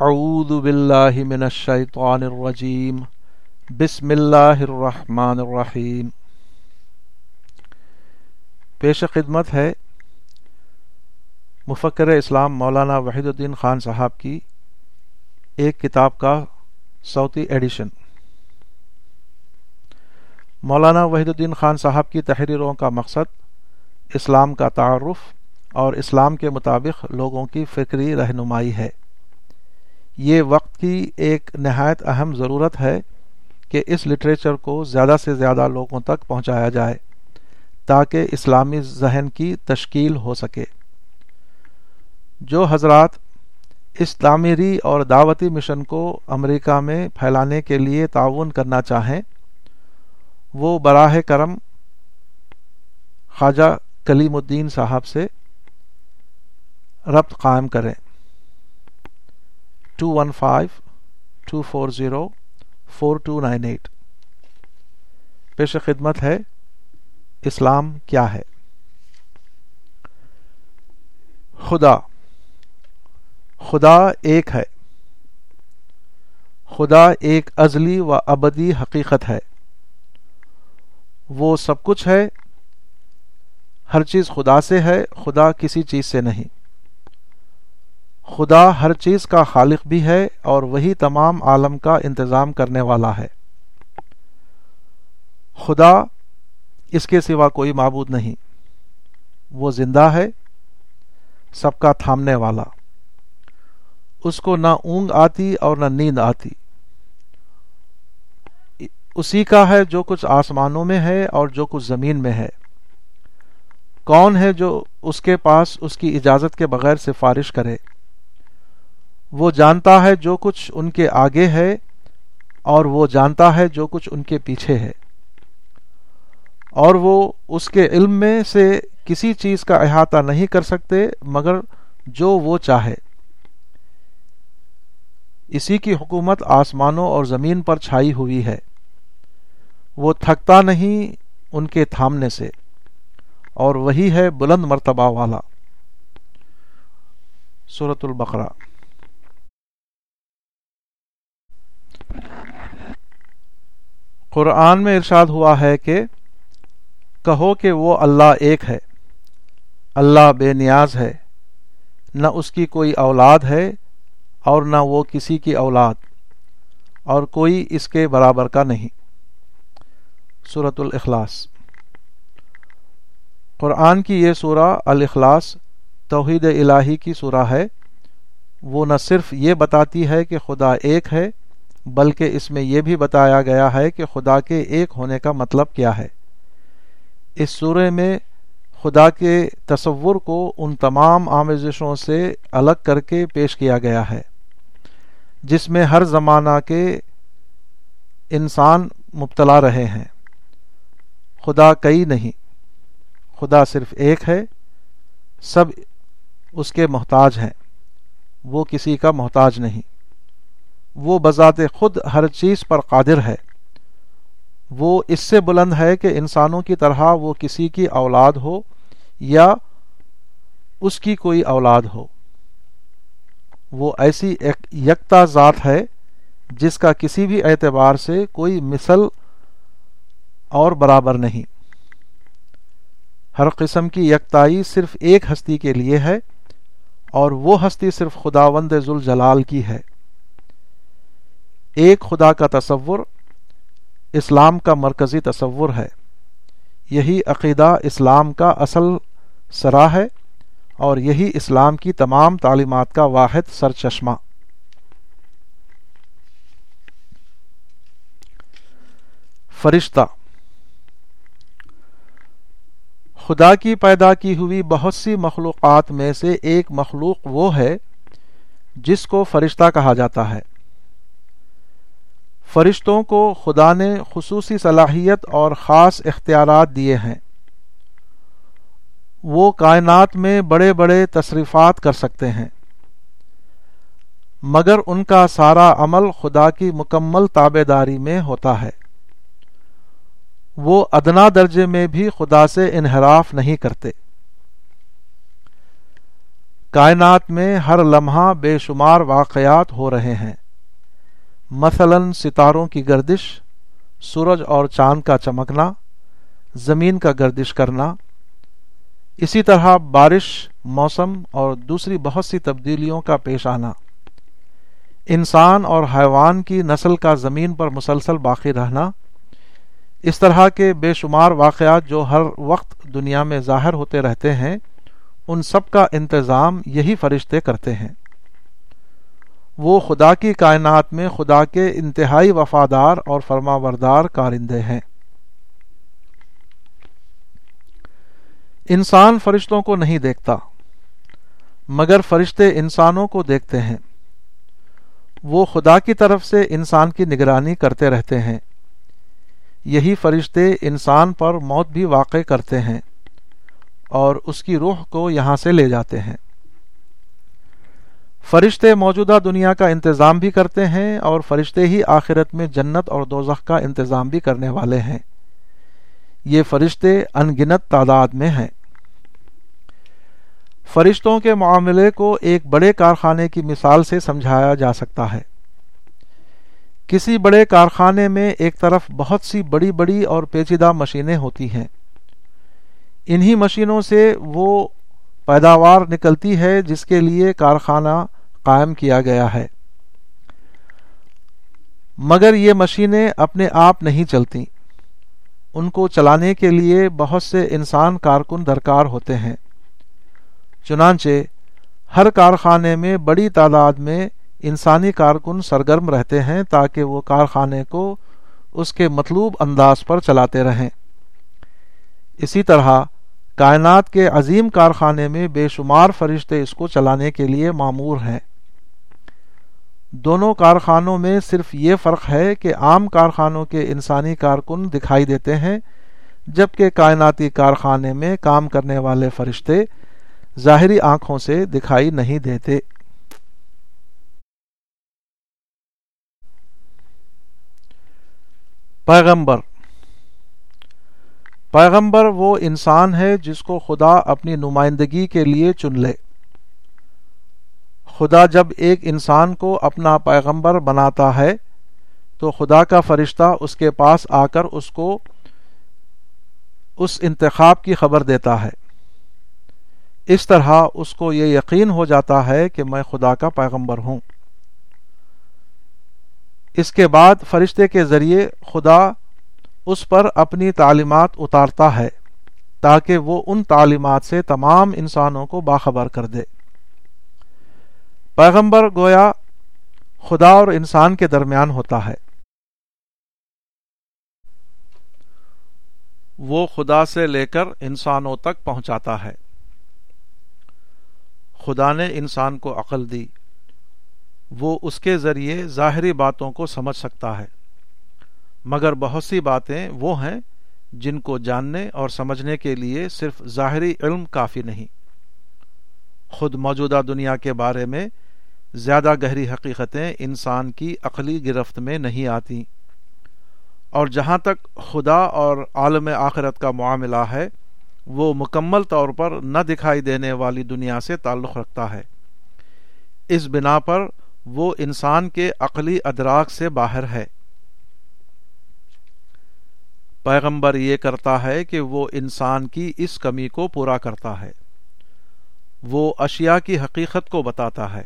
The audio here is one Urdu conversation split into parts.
اعوذ باللہ من الشیطان الرجیم بسم اللہ الرحمن الرحیم پیش خدمت ہے مفکر اسلام مولانا وحید الدین خان صاحب کی ایک کتاب کا صوتی ایڈیشن مولانا وحید الدین خان صاحب کی تحریروں کا مقصد اسلام کا تعارف اور اسلام کے مطابق لوگوں کی فکری رہنمائی ہے۔ یہ وقت کی ایک نہایت اہم ضرورت ہے کہ اس لٹریچر کو زیادہ سے زیادہ لوگوں تک پہنچایا جائے تاکہ اسلامی ذہن کی تشکیل ہو سکے۔ جو حضرات اس تعمیری اور دعوتی مشن کو امریکہ میں پھیلانے کے لیے تعاون کرنا چاہیں، وہ براہ کرم خواجہ کلیم الدین صاحب سے ربط قائم کریں۔ Two one five two four zero four two nine eight پیش خدمت ہے، اسلام کیا ہے؟ خدا خدا ایک ہے۔ خدا ایک ازلی و ابدی حقیقت ہے۔ وہ سب کچھ ہے۔ ہر چیز خدا سے ہے، خدا کسی چیز سے نہیں۔ خدا ہر چیز کا خالق بھی ہے اور وہی تمام عالم کا انتظام کرنے والا ہے۔ خدا اس کے سوا کوئی معبود نہیں۔ وہ زندہ ہے، سب کا تھامنے والا۔ اس کو نہ اونگ آتی اور نہ نیند آتی۔ اسی کا ہے جو کچھ آسمانوں میں ہے اور جو کچھ زمین میں ہے۔ کون ہے جو اس کے پاس اس کی اجازت کے بغیر سفارش کرے؟ وہ جانتا ہے جو کچھ ان کے آگے ہے اور وہ جانتا ہے جو کچھ ان کے پیچھے ہے۔ اور وہ اس کے علم میں سے کسی چیز کا احاطہ نہیں کر سکتے، مگر جو وہ چاہے۔ اسی کی حکومت آسمانوں اور زمین پر چھائی ہوئی ہے۔ وہ تھکتا نہیں ان کے تھامنے سے، اور وہی ہے بلند مرتبہ والا۔ صورت البقرہ۔ قرآن میں ارشاد ہوا ہے کہ کہو کہ وہ اللہ ایک ہے، اللہ بے نیاز ہے، نہ اس کی کوئی اولاد ہے اور نہ وہ کسی کی اولاد، اور کوئی اس کے برابر کا نہیں۔ صورت الاخلاص۔ قرآن کی یہ سورہ الاخلاص توحید الہی کی سورہ ہے۔ وہ نہ صرف یہ بتاتی ہے کہ خدا ایک ہے بلکہ اس میں یہ بھی بتایا گیا ہے کہ خدا کے ایک ہونے کا مطلب کیا ہے۔ اس سورے میں خدا کے تصور کو ان تمام آمیزشوں سے الگ کر کے پیش کیا گیا ہے، جس میں ہر زمانہ کے انسان مبتلا رہے ہیں۔ خدا کئی نہیں، خدا صرف ایک ہے، سب اس کے محتاج ہیں، وہ کسی کا محتاج نہیں۔ وہ بذات خود ہر چیز پر قادر ہے۔ وہ اس سے بلند ہے کہ انسانوں کی طرح وہ کسی کی اولاد ہو یا اس کی کوئی اولاد ہو۔ وہ ایسی یکتا ذات ہے جس کا کسی بھی اعتبار سے کوئی مثل اور برابر نہیں۔ ہر قسم کی یکتائی صرف ایک ہستی کے لیے ہے اور وہ ہستی صرف خداوند ذوالجلال کی ہے۔ ایک خدا کا تصور اسلام کا مرکزی تصور ہے۔ یہی عقیدہ اسلام کا اصل سرا ہے اور یہی اسلام کی تمام تعلیمات کا واحد سر چشمہ فرشتہ، خدا کی پیدا کی ہوئی بہت سی مخلوقات میں سے ایک مخلوق وہ ہے جس کو فرشتہ کہا جاتا ہے۔ فرشتوں کو خدا نے خصوصی صلاحیت اور خاص اختیارات دیے ہیں۔ وہ کائنات میں بڑے بڑے تصریفات کر سکتے ہیں۔ مگر ان کا سارا عمل خدا کی مکمل تابے داری میں ہوتا ہے۔ وہ ادنا درجے میں بھی خدا سے انحراف نہیں کرتے۔ کائنات میں ہر لمحہ بے شمار واقعات ہو رہے ہیں۔ مثلا ستاروں کی گردش، سورج اور چاند کا چمکنا، زمین کا گردش کرنا۔ اسی طرح بارش، موسم اور دوسری بہت سی تبدیلیوں کا پیش آنا۔ انسان اور حیوان کی نسل کا زمین پر مسلسل باقی رہنا۔ اس طرح کے بے شمار واقعات جو ہر وقت دنیا میں ظاہر ہوتے رہتے ہیں، ان سب کا انتظام یہی فرشتے کرتے ہیں۔ وہ خدا کی کائنات میں خدا کے انتہائی وفادار اور فرما بردار کارندے ہیں۔ انسان فرشتوں کو نہیں دیکھتا، مگر فرشتے انسانوں کو دیکھتے ہیں۔ وہ خدا کی طرف سے انسان کی نگرانی کرتے رہتے ہیں۔ یہی فرشتے انسان پر موت بھی واقع کرتے ہیں اور اس کی روح کو یہاں سے لے جاتے ہیں۔ فرشتے موجودہ دنیا کا انتظام بھی کرتے ہیں اور فرشتے ہی آخرت میں جنت اور دوزخ کا انتظام بھی کرنے والے ہیں۔ یہ فرشتے انگنت تعداد میں ہیں۔ فرشتوں کے معاملے کو ایک بڑے کارخانے کی مثال سے سمجھایا جا سکتا ہے۔ کسی بڑے کارخانے میں ایک طرف بہت سی بڑی بڑی اور پیچیدہ مشینیں ہوتی ہیں۔ انہی مشینوں سے وہ پیداوار نکلتی ہے جس کے لیے کارخانہ قائم کیا گیا ہے۔ مگر یہ مشینیں اپنے آپ نہیں چلتی ان کو چلانے کے لیے بہت سے انسان کارکن درکار ہوتے ہیں۔ چنانچہ، ہر کارخانے میں بڑی تعداد میں انسانی کارکن سرگرم رہتے ہیں تاکہ وہ کارخانے کو اس کے مطلوب انداز پر چلاتے رہیں۔ اسی طرح کائنات کے عظیم کارخانے میں بے شمار فرشتے اس کو چلانے کے لیے معمور ہیں۔ دونوں کارخانوں میں صرف یہ فرق ہے کہ عام کارخانوں کے انسانی کارکن دکھائی دیتے ہیں، جبکہ کائناتی کارخانے میں کام کرنے والے فرشتے ظاہری آنکھوں سے دکھائی نہیں دیتے۔ پیغمبر پیغمبر وہ انسان ہے جس کو خدا اپنی نمائندگی کے لیے چن لے۔ خدا جب ایک انسان کو اپنا پیغمبر بناتا ہے، تو خدا کا فرشتہ اس کے پاس آ کر اس کو اس انتخاب کی خبر دیتا ہے۔ اس طرح اس کو یہ یقین ہو جاتا ہے کہ میں خدا کا پیغمبر ہوں۔ اس کے بعد فرشتے کے ذریعے خدا اس پر اپنی تعلیمات اتارتا ہے تاکہ وہ ان تعلیمات سے تمام انسانوں کو باخبر کر دے۔ پیغمبر گویا خدا اور انسان کے درمیان ہوتا ہے۔ وہ خدا سے لے کر انسانوں تک پہنچاتا ہے۔ خدا نے انسان کو عقل دی۔ وہ اس کے ذریعے ظاہری باتوں کو سمجھ سکتا ہے۔ مگر بہت سی باتیں وہ ہیں جن کو جاننے اور سمجھنے کے لیے صرف ظاہری علم کافی نہیں۔ خود موجودہ دنیا کے بارے میں زیادہ گہری حقیقتیں انسان کی عقلی گرفت میں نہیں آتی۔ اور جہاں تک خدا اور عالم آخرت کا معاملہ ہے، وہ مکمل طور پر نہ دکھائی دینے والی دنیا سے تعلق رکھتا ہے۔ اس بنا پر وہ انسان کے عقلی ادراک سے باہر ہے۔ پیغمبر یہ کرتا ہے کہ وہ انسان کی اس کمی کو پورا کرتا ہے۔ وہ اشیاء کی حقیقت کو بتاتا ہے۔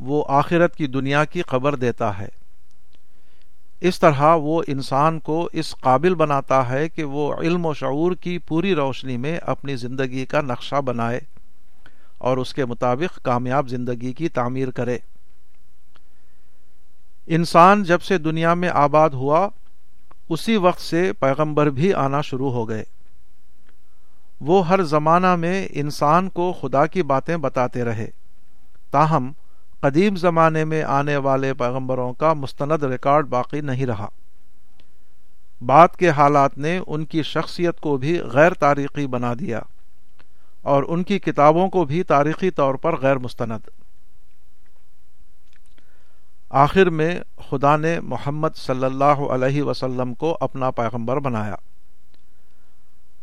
وہ آخرت کی دنیا کی خبر دیتا ہے۔ اس طرح وہ انسان کو اس قابل بناتا ہے کہ وہ علم و شعور کی پوری روشنی میں اپنی زندگی کا نقشہ بنائے اور اس کے مطابق کامیاب زندگی کی تعمیر کرے۔ انسان جب سے دنیا میں آباد ہوا اسی وقت سے پیغمبر بھی آنا شروع ہو گئے۔ وہ ہر زمانہ میں انسان کو خدا کی باتیں بتاتے رہے۔ تاہم، قدیم زمانے میں آنے والے پیغمبروں کا مستند ریکارڈ باقی نہیں رہا۔ بات کے حالات نے ان کی شخصیت کو بھی غیر تاریخی بنا دیا اور ان کی کتابوں کو بھی تاریخی طور پر غیر مستند۔ آخر میں خدا نے محمد صلی اللہ علیہ وسلم کو اپنا پیغمبر بنایا۔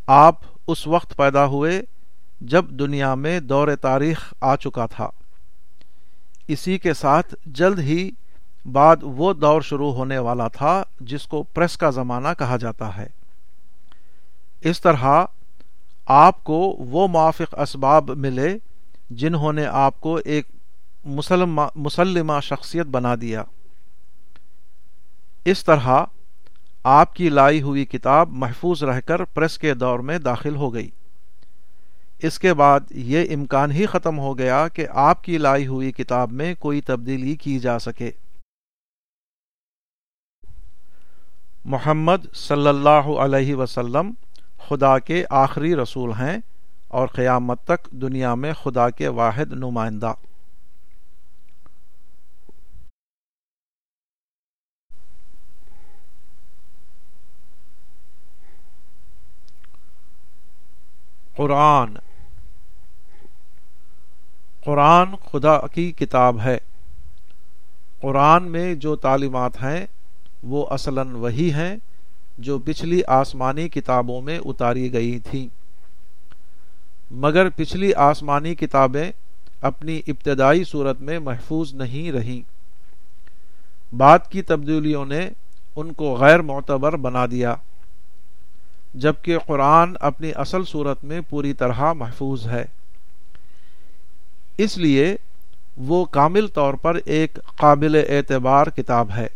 آپ اس وقت پیدا ہوئے جب دنیا میں دور تاریخ آ چکا تھا۔ اسی کے ساتھ جلد ہی بعد وہ دور شروع ہونے والا تھا جس کو پریس کا زمانہ کہا جاتا ہے۔ اس طرح آپ کو وہ موافق اسباب ملے جنہوں نے آپ کو ایک مسلمہ شخصیت بنا دیا۔ اس طرح آپ کی لائی ہوئی کتاب محفوظ رہ کر پریس کے دور میں داخل ہو گئی۔ اس کے بعد یہ امکان ہی ختم ہو گیا کہ آپ کی لائی ہوئی کتاب میں کوئی تبدیلی کی جا سکے۔ محمد صلی اللہ علیہ وسلم خدا کے آخری رسول ہیں اور قیامت تک دنیا میں خدا کے واحد نمائندہ۔ قرآن۔ قرآن خدا کی کتاب ہے۔ قرآن میں جو تعلیمات ہیں، وہ اصلا وہی ہیں جو پچھلی آسمانی کتابوں میں اتاری گئی تھیں۔ مگر پچھلی آسمانی کتابیں اپنی ابتدائی صورت میں محفوظ نہیں رہیں۔ بعد کی تبدیلیوں نے ان کو غیر معتبر بنا دیا۔ جبکہ قرآن اپنی اصل صورت میں پوری طرح محفوظ ہے۔ اس لیے وہ کامل طور پر ایک قابل اعتبار کتاب ہے۔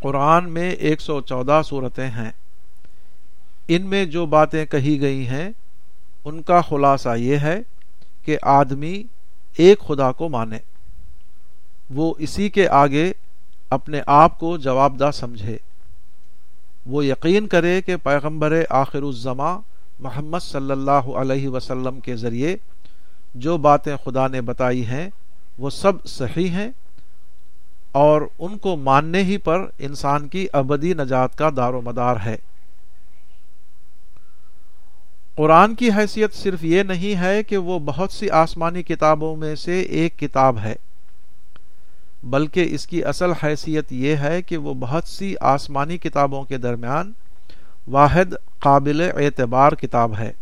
قرآن میں ایک سو چودہ صورتیں ہیں۔ ان میں جو باتیں کہی گئی ہیں، ان کا خلاصہ یہ ہے کہ آدمی ایک خدا کو مانے۔ وہ اسی کے آگے اپنے آپ کو جواب دہ سمجھے۔ وہ یقین کرے کہ پیغمبر آخر الزما محمد صلی اللہ علیہ وسلم کے ذریعے جو باتیں خدا نے بتائی ہیں، وہ سب صحیح ہیں اور ان کو ماننے ہی پر انسان کی ابدی نجات کا دار و مدار ہے۔ قرآن کی حیثیت صرف یہ نہیں ہے کہ وہ بہت سی آسمانی کتابوں میں سے ایک کتاب ہے۔ بلکہ اس کی اصل حیثیت یہ ہے کہ وہ بہت سی آسمانی کتابوں کے درمیان واحد قابل اعتبار کتاب ہے۔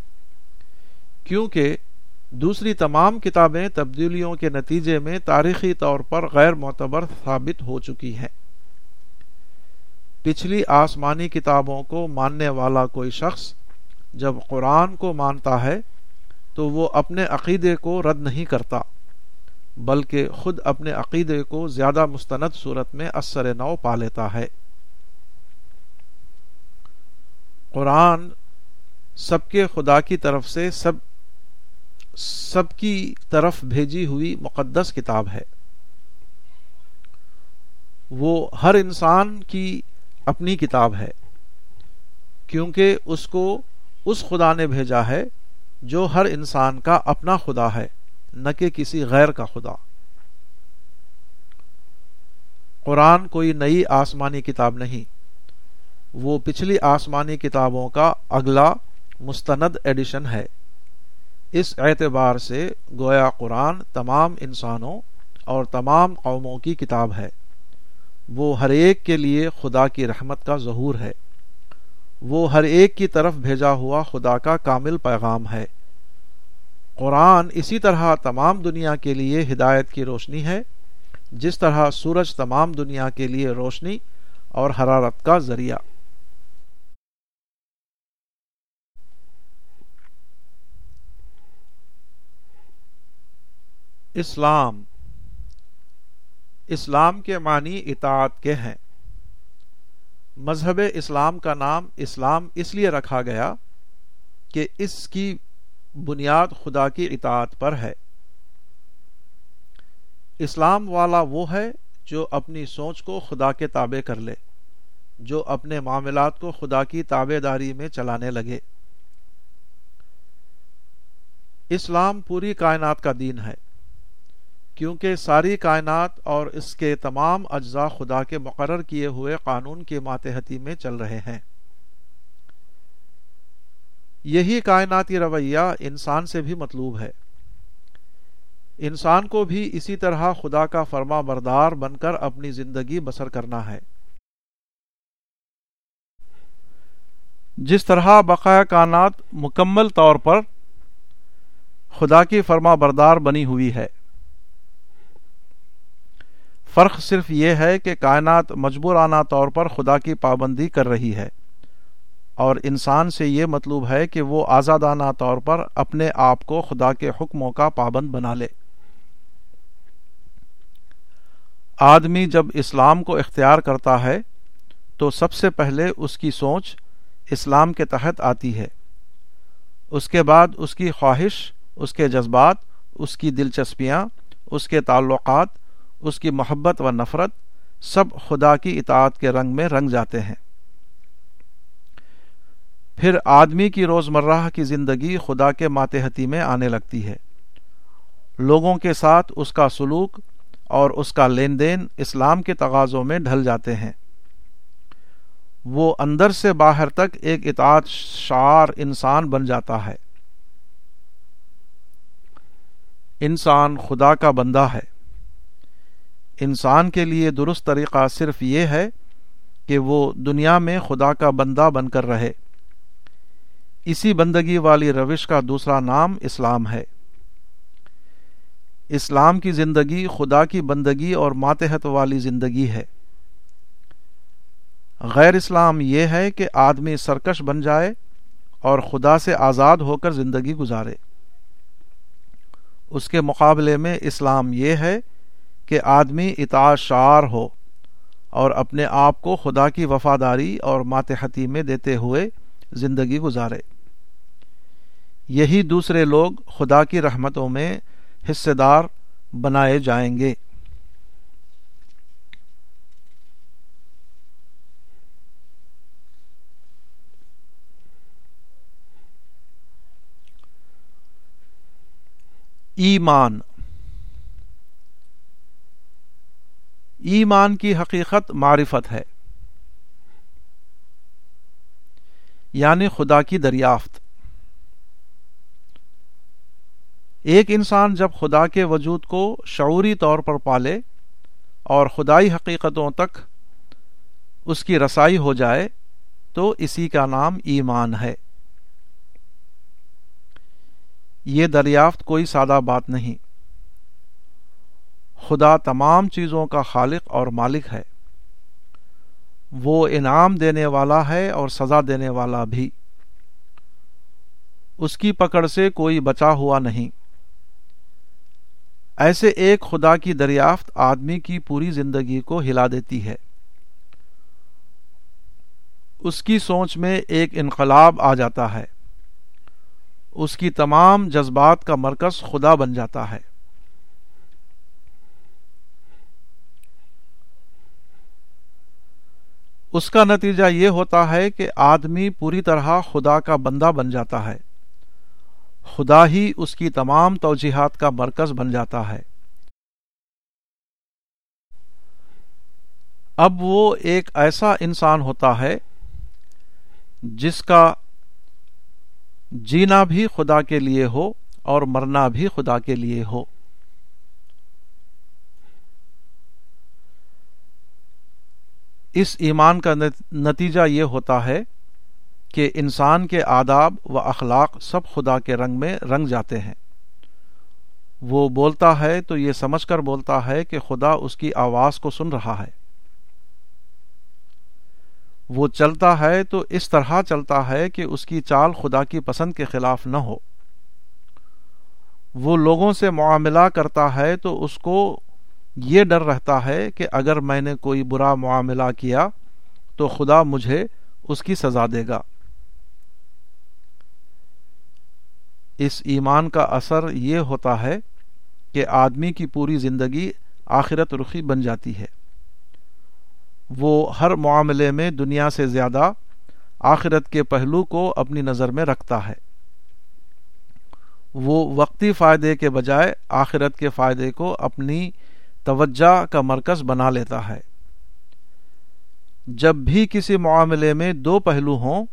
کیونکہ دوسری تمام کتابیں تبدیلیوں کے نتیجے میں تاریخی طور پر غیر معتبر ثابت ہو چکی ہیں۔ پچھلی آسمانی کتابوں کو ماننے والا کوئی شخص جب قرآن کو مانتا ہے تو وہ اپنے عقیدے کو رد نہیں کرتا۔ بلکہ خود اپنے عقیدے کو زیادہ مستند صورت میں اثر نو پا لیتا ہے۔ قرآن سب کے خدا کی طرف سے سب سب کی طرف بھیجی ہوئی مقدس کتاب ہے۔ وہ ہر انسان کی اپنی کتاب ہے، کیونکہ اس کو اس خدا نے بھیجا ہے جو ہر انسان کا اپنا خدا ہے۔ نہ کہ کسی غیر کا خدا۔ قرآن کوئی نئی آسمانی کتاب نہیں۔ وہ پچھلی آسمانی کتابوں کا اگلا مستند ایڈیشن ہے۔ اس اعتبار سے گویا قرآن تمام انسانوں اور تمام قوموں کی کتاب ہے۔ وہ ہر ایک کے لیے خدا کی رحمت کا ظہور ہے۔ وہ ہر ایک کی طرف بھیجا ہوا خدا کا کامل پیغام ہے۔ قرآن اسی طرح تمام دنیا کے لیے ہدایت کی روشنی ہے، جس طرح سورج تمام دنیا کے لیے روشنی اور حرارت کا ذریعہ۔ اسلام۔ اسلام کے معنی اطاعت کے ہیں۔ مذہب اسلام کا نام اسلام اس لیے رکھا گیا کہ اس کی بنیاد خدا کی اطاعت پر ہے۔ اسلام والا وہ ہے جو اپنی سوچ کو خدا کے تابع کر لے، جو اپنے معاملات کو خدا کی تابے داری میں چلانے لگے۔ اسلام پوری کائنات کا دین ہے، کیونکہ ساری کائنات اور اس کے تمام اجزاء خدا کے مقرر کیے ہوئے قانون کے ماتحتی میں چل رہے ہیں۔ یہی کائناتی رویہ انسان سے بھی مطلوب ہے۔ انسان کو بھی اسی طرح خدا کا فرما بردار بن کر اپنی زندگی بسر کرنا ہے۔ جس طرح بقایا کائنات مکمل طور پر خدا کی فرما بردار بنی ہوئی ہے۔ فرق صرف یہ ہے کہ کائنات مجبورانہ طور پر خدا کی پابندی کر رہی ہے۔ اور انسان سے یہ مطلوب ہے کہ وہ آزادانہ طور پر اپنے آپ کو خدا کے حکموں کا پابند بنا لے۔ آدمی جب اسلام کو اختیار کرتا ہے، تو سب سے پہلے اس کی سوچ اسلام کے تحت آتی ہے۔ اس کے بعد اس کی خواہش، اس کے جذبات، اس کی دلچسپیاں، اس کے تعلقات، اس کی محبت و نفرت سب خدا کی اطاعت کے رنگ میں رنگ جاتے ہیں۔ پھر آدمی کی روزمرہ کی زندگی خدا کے ماتحتی میں آنے لگتی ہے۔ لوگوں کے ساتھ اس کا سلوک اور اس کا لین دین اسلام کے تقاضوں میں ڈھل جاتے ہیں۔ وہ اندر سے باہر تک ایک اطاعت شعار انسان بن جاتا ہے۔ انسان خدا کا بندہ ہے۔ انسان کے لیے درست طریقہ صرف یہ ہے کہ وہ دنیا میں خدا کا بندہ بن کر رہے۔ اسی بندگی والی روش کا دوسرا نام اسلام ہے۔ اسلام کی زندگی خدا کی بندگی اور ماتحت والی زندگی ہے۔ غیر اسلام یہ ہے کہ آدمی سرکش بن جائے اور خدا سے آزاد ہو کر زندگی گزارے۔ اس کے مقابلے میں اسلام یہ ہے کہ آدمی اطاعت شعار ہو اور اپنے آپ کو خدا کی وفاداری اور ماتحتی میں دیتے ہوئے زندگی گزارے۔ یہی دوسرے لوگ خدا کی رحمتوں میں حصے دار بنائے جائیں گے۔ ایمان۔ ایمان کی حقیقت معرفت ہے یعنی خدا کی دریافت۔ ایک انسان جب خدا کے وجود کو شعوری طور پر پالے اور خدائی حقیقتوں تک اس کی رسائی ہو جائے تو اسی کا نام ایمان ہے۔ یہ دریافت کوئی سادہ بات نہیں۔ خدا تمام چیزوں کا خالق اور مالک ہے۔ وہ انعام دینے والا ہے اور سزا دینے والا بھی۔ اس کی پکڑ سے کوئی بچا ہوا نہیں۔ ایسے ایک خدا کی دریافت آدمی کی پوری زندگی کو ہلا دیتی ہے۔ اس کی سوچ میں ایک انقلاب آ جاتا ہے۔ اس کی تمام جذبات کا مرکز خدا بن جاتا ہے۔ اس کا نتیجہ یہ ہوتا ہے کہ آدمی پوری طرح خدا کا بندہ بن جاتا ہے۔ خدا ہی اس کی تمام توجیحات کا مرکز بن جاتا ہے۔ اب وہ ایک ایسا انسان ہوتا ہے جس کا جینا بھی خدا کے لیے ہو اور مرنا بھی خدا کے لیے ہو۔ اس ایمان کا نتیجہ یہ ہوتا ہے کہ انسان کے آداب و اخلاق سب خدا کے رنگ میں رنگ جاتے ہیں۔ وہ بولتا ہے تو یہ سمجھ کر بولتا ہے کہ خدا اس کی آواز کو سن رہا ہے۔ وہ چلتا ہے تو اس طرح چلتا ہے کہ اس کی چال خدا کی پسند کے خلاف نہ ہو۔ وہ لوگوں سے معاملہ کرتا ہے تو اس کو یہ ڈر رہتا ہے کہ اگر میں نے کوئی برا معاملہ کیا تو خدا مجھے اس کی سزا دے گا۔ اس ایمان کا اثر یہ ہوتا ہے کہ آدمی کی پوری زندگی آخرت رخی بن جاتی ہے۔ وہ ہر معاملے میں دنیا سے زیادہ آخرت کے پہلو کو اپنی نظر میں رکھتا ہے۔ وہ وقتی فائدے کے بجائے آخرت کے فائدے کو اپنی توجہ کا مرکز بنا لیتا ہے۔ جب بھی کسی معاملے میں دو پہلو ہوں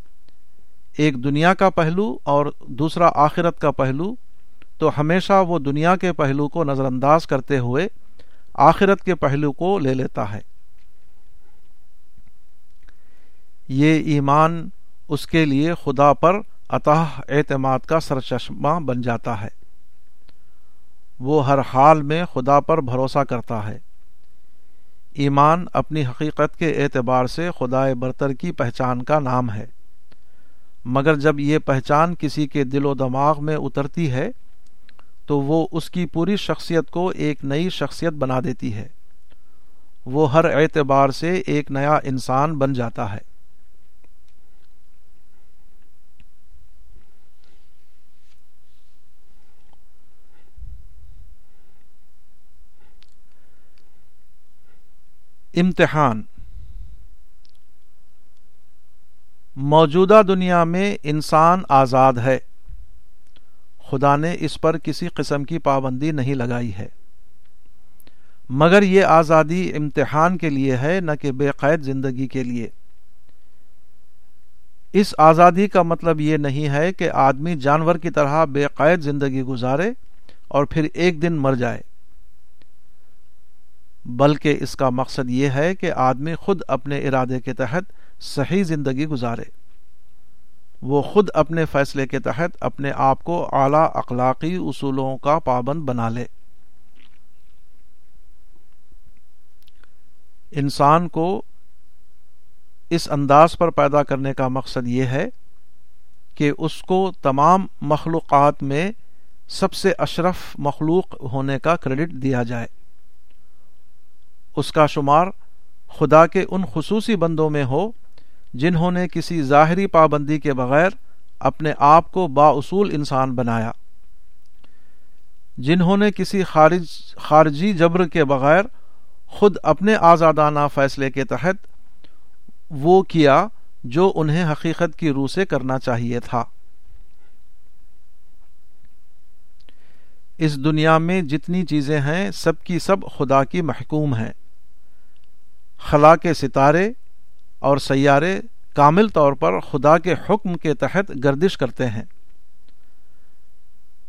ایک دنیا کا پہلو اور دوسرا آخرت کا پہلو، تو ہمیشہ وہ دنیا کے پہلو کو نظر انداز کرتے ہوئے آخرت کے پہلو کو لے لیتا ہے۔ یہ ایمان اس کے لیے خدا پر عطاح اعتماد کا سرچشمہ بن جاتا ہے۔ وہ ہر حال میں خدا پر بھروسہ کرتا ہے۔ ایمان اپنی حقیقت کے اعتبار سے خدا برتر کی پہچان کا نام ہے۔ مگر جب یہ پہچان کسی کے دل و دماغ میں اترتی ہے، تو وہ اس کی پوری شخصیت کو ایک نئی شخصیت بنا دیتی ہے۔ وہ ہر اعتبار سے ایک نیا انسان بن جاتا ہے۔ امتحان موجودہ دنیا میں انسان آزاد ہے۔ خدا نے اس پر کسی قسم کی پابندی نہیں لگائی ہے۔ مگر یہ آزادی امتحان کے لیے ہے، نہ کہ بے قید زندگی کے لیے۔ اس آزادی کا مطلب یہ نہیں ہے کہ آدمی جانور کی طرح بے قید زندگی گزارے اور پھر ایک دن مر جائے۔ بلکہ اس کا مقصد یہ ہے کہ آدمی خود اپنے ارادے کے تحت صحیح زندگی گزارے۔ وہ خود اپنے فیصلے کے تحت اپنے آپ کو اعلی اخلاقی اصولوں کا پابند بنا لے۔ انسان کو اس انداز پر پیدا کرنے کا مقصد یہ ہے کہ اس کو تمام مخلوقات میں سب سے اشرف مخلوق ہونے کا کریڈٹ دیا جائے۔ اس کا شمار خدا کے ان خصوصی بندوں میں ہو جنہوں نے کسی ظاہری پابندی کے بغیر اپنے آپ کو با اصول انسان بنایا۔ جنہوں نے کسی خارج، خارجی جبر کے بغیر خود اپنے آزادانہ فیصلے کے تحت وہ کیا جو انہیں حقیقت کی روح سے کرنا چاہیے تھا۔ اس دنیا میں جتنی چیزیں ہیں، سب کی سب خدا کی محکوم ہیں۔ خلا کے ستارے اور سیارے کامل طور پر خدا کے حکم کے تحت گردش کرتے ہیں۔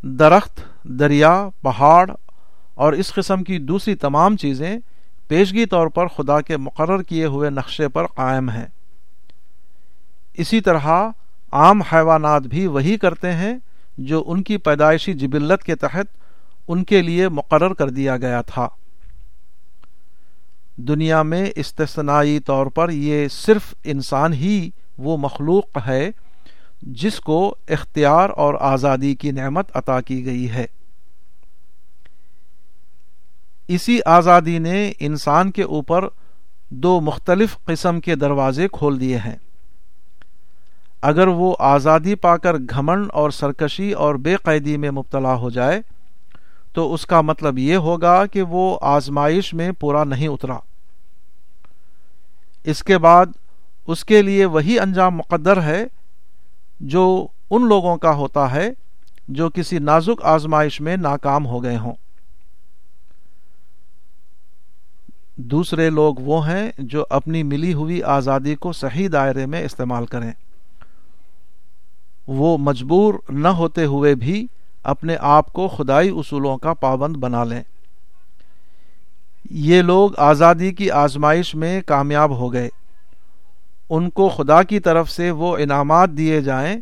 درخت، دریا، پہاڑ اور اس قسم کی دوسری تمام چیزیں پیشگی طور پر خدا کے مقرر کیے ہوئے نقشے پر قائم ہیں۔ اسی طرح عام حیوانات بھی وہی کرتے ہیں جو ان کی پیدائشی جبلت کے تحت ان کے لیے مقرر کر دیا گیا تھا۔ دنیا میں استثنائی طور پر یہ صرف انسان ہی وہ مخلوق ہے جس کو اختیار اور آزادی کی نعمت عطا کی گئی ہے۔ اسی آزادی نے انسان کے اوپر دو مختلف قسم کے دروازے کھول دیے ہیں۔ اگر وہ آزادی پا کر گھمنڈ اور سرکشی اور بے قیدی میں مبتلا ہو جائے تو اس کا مطلب یہ ہوگا کہ وہ آزمائش میں پورا نہیں اترا۔ اس کے بعد اس کے لیے وہی انجام مقدر ہے جو ان لوگوں کا ہوتا ہے جو کسی نازک آزمائش میں ناکام ہو گئے ہوں۔ دوسرے لوگ وہ ہیں جو اپنی ملی ہوئی آزادی کو صحیح دائرے میں استعمال کریں۔ وہ مجبور نہ ہوتے ہوئے بھی اپنے آپ کو خدائی اصولوں کا پابند بنا لیں۔ یہ لوگ آزادی کی آزمائش میں کامیاب ہو گئے۔ ان کو خدا کی طرف سے وہ انعامات دیے جائیں۔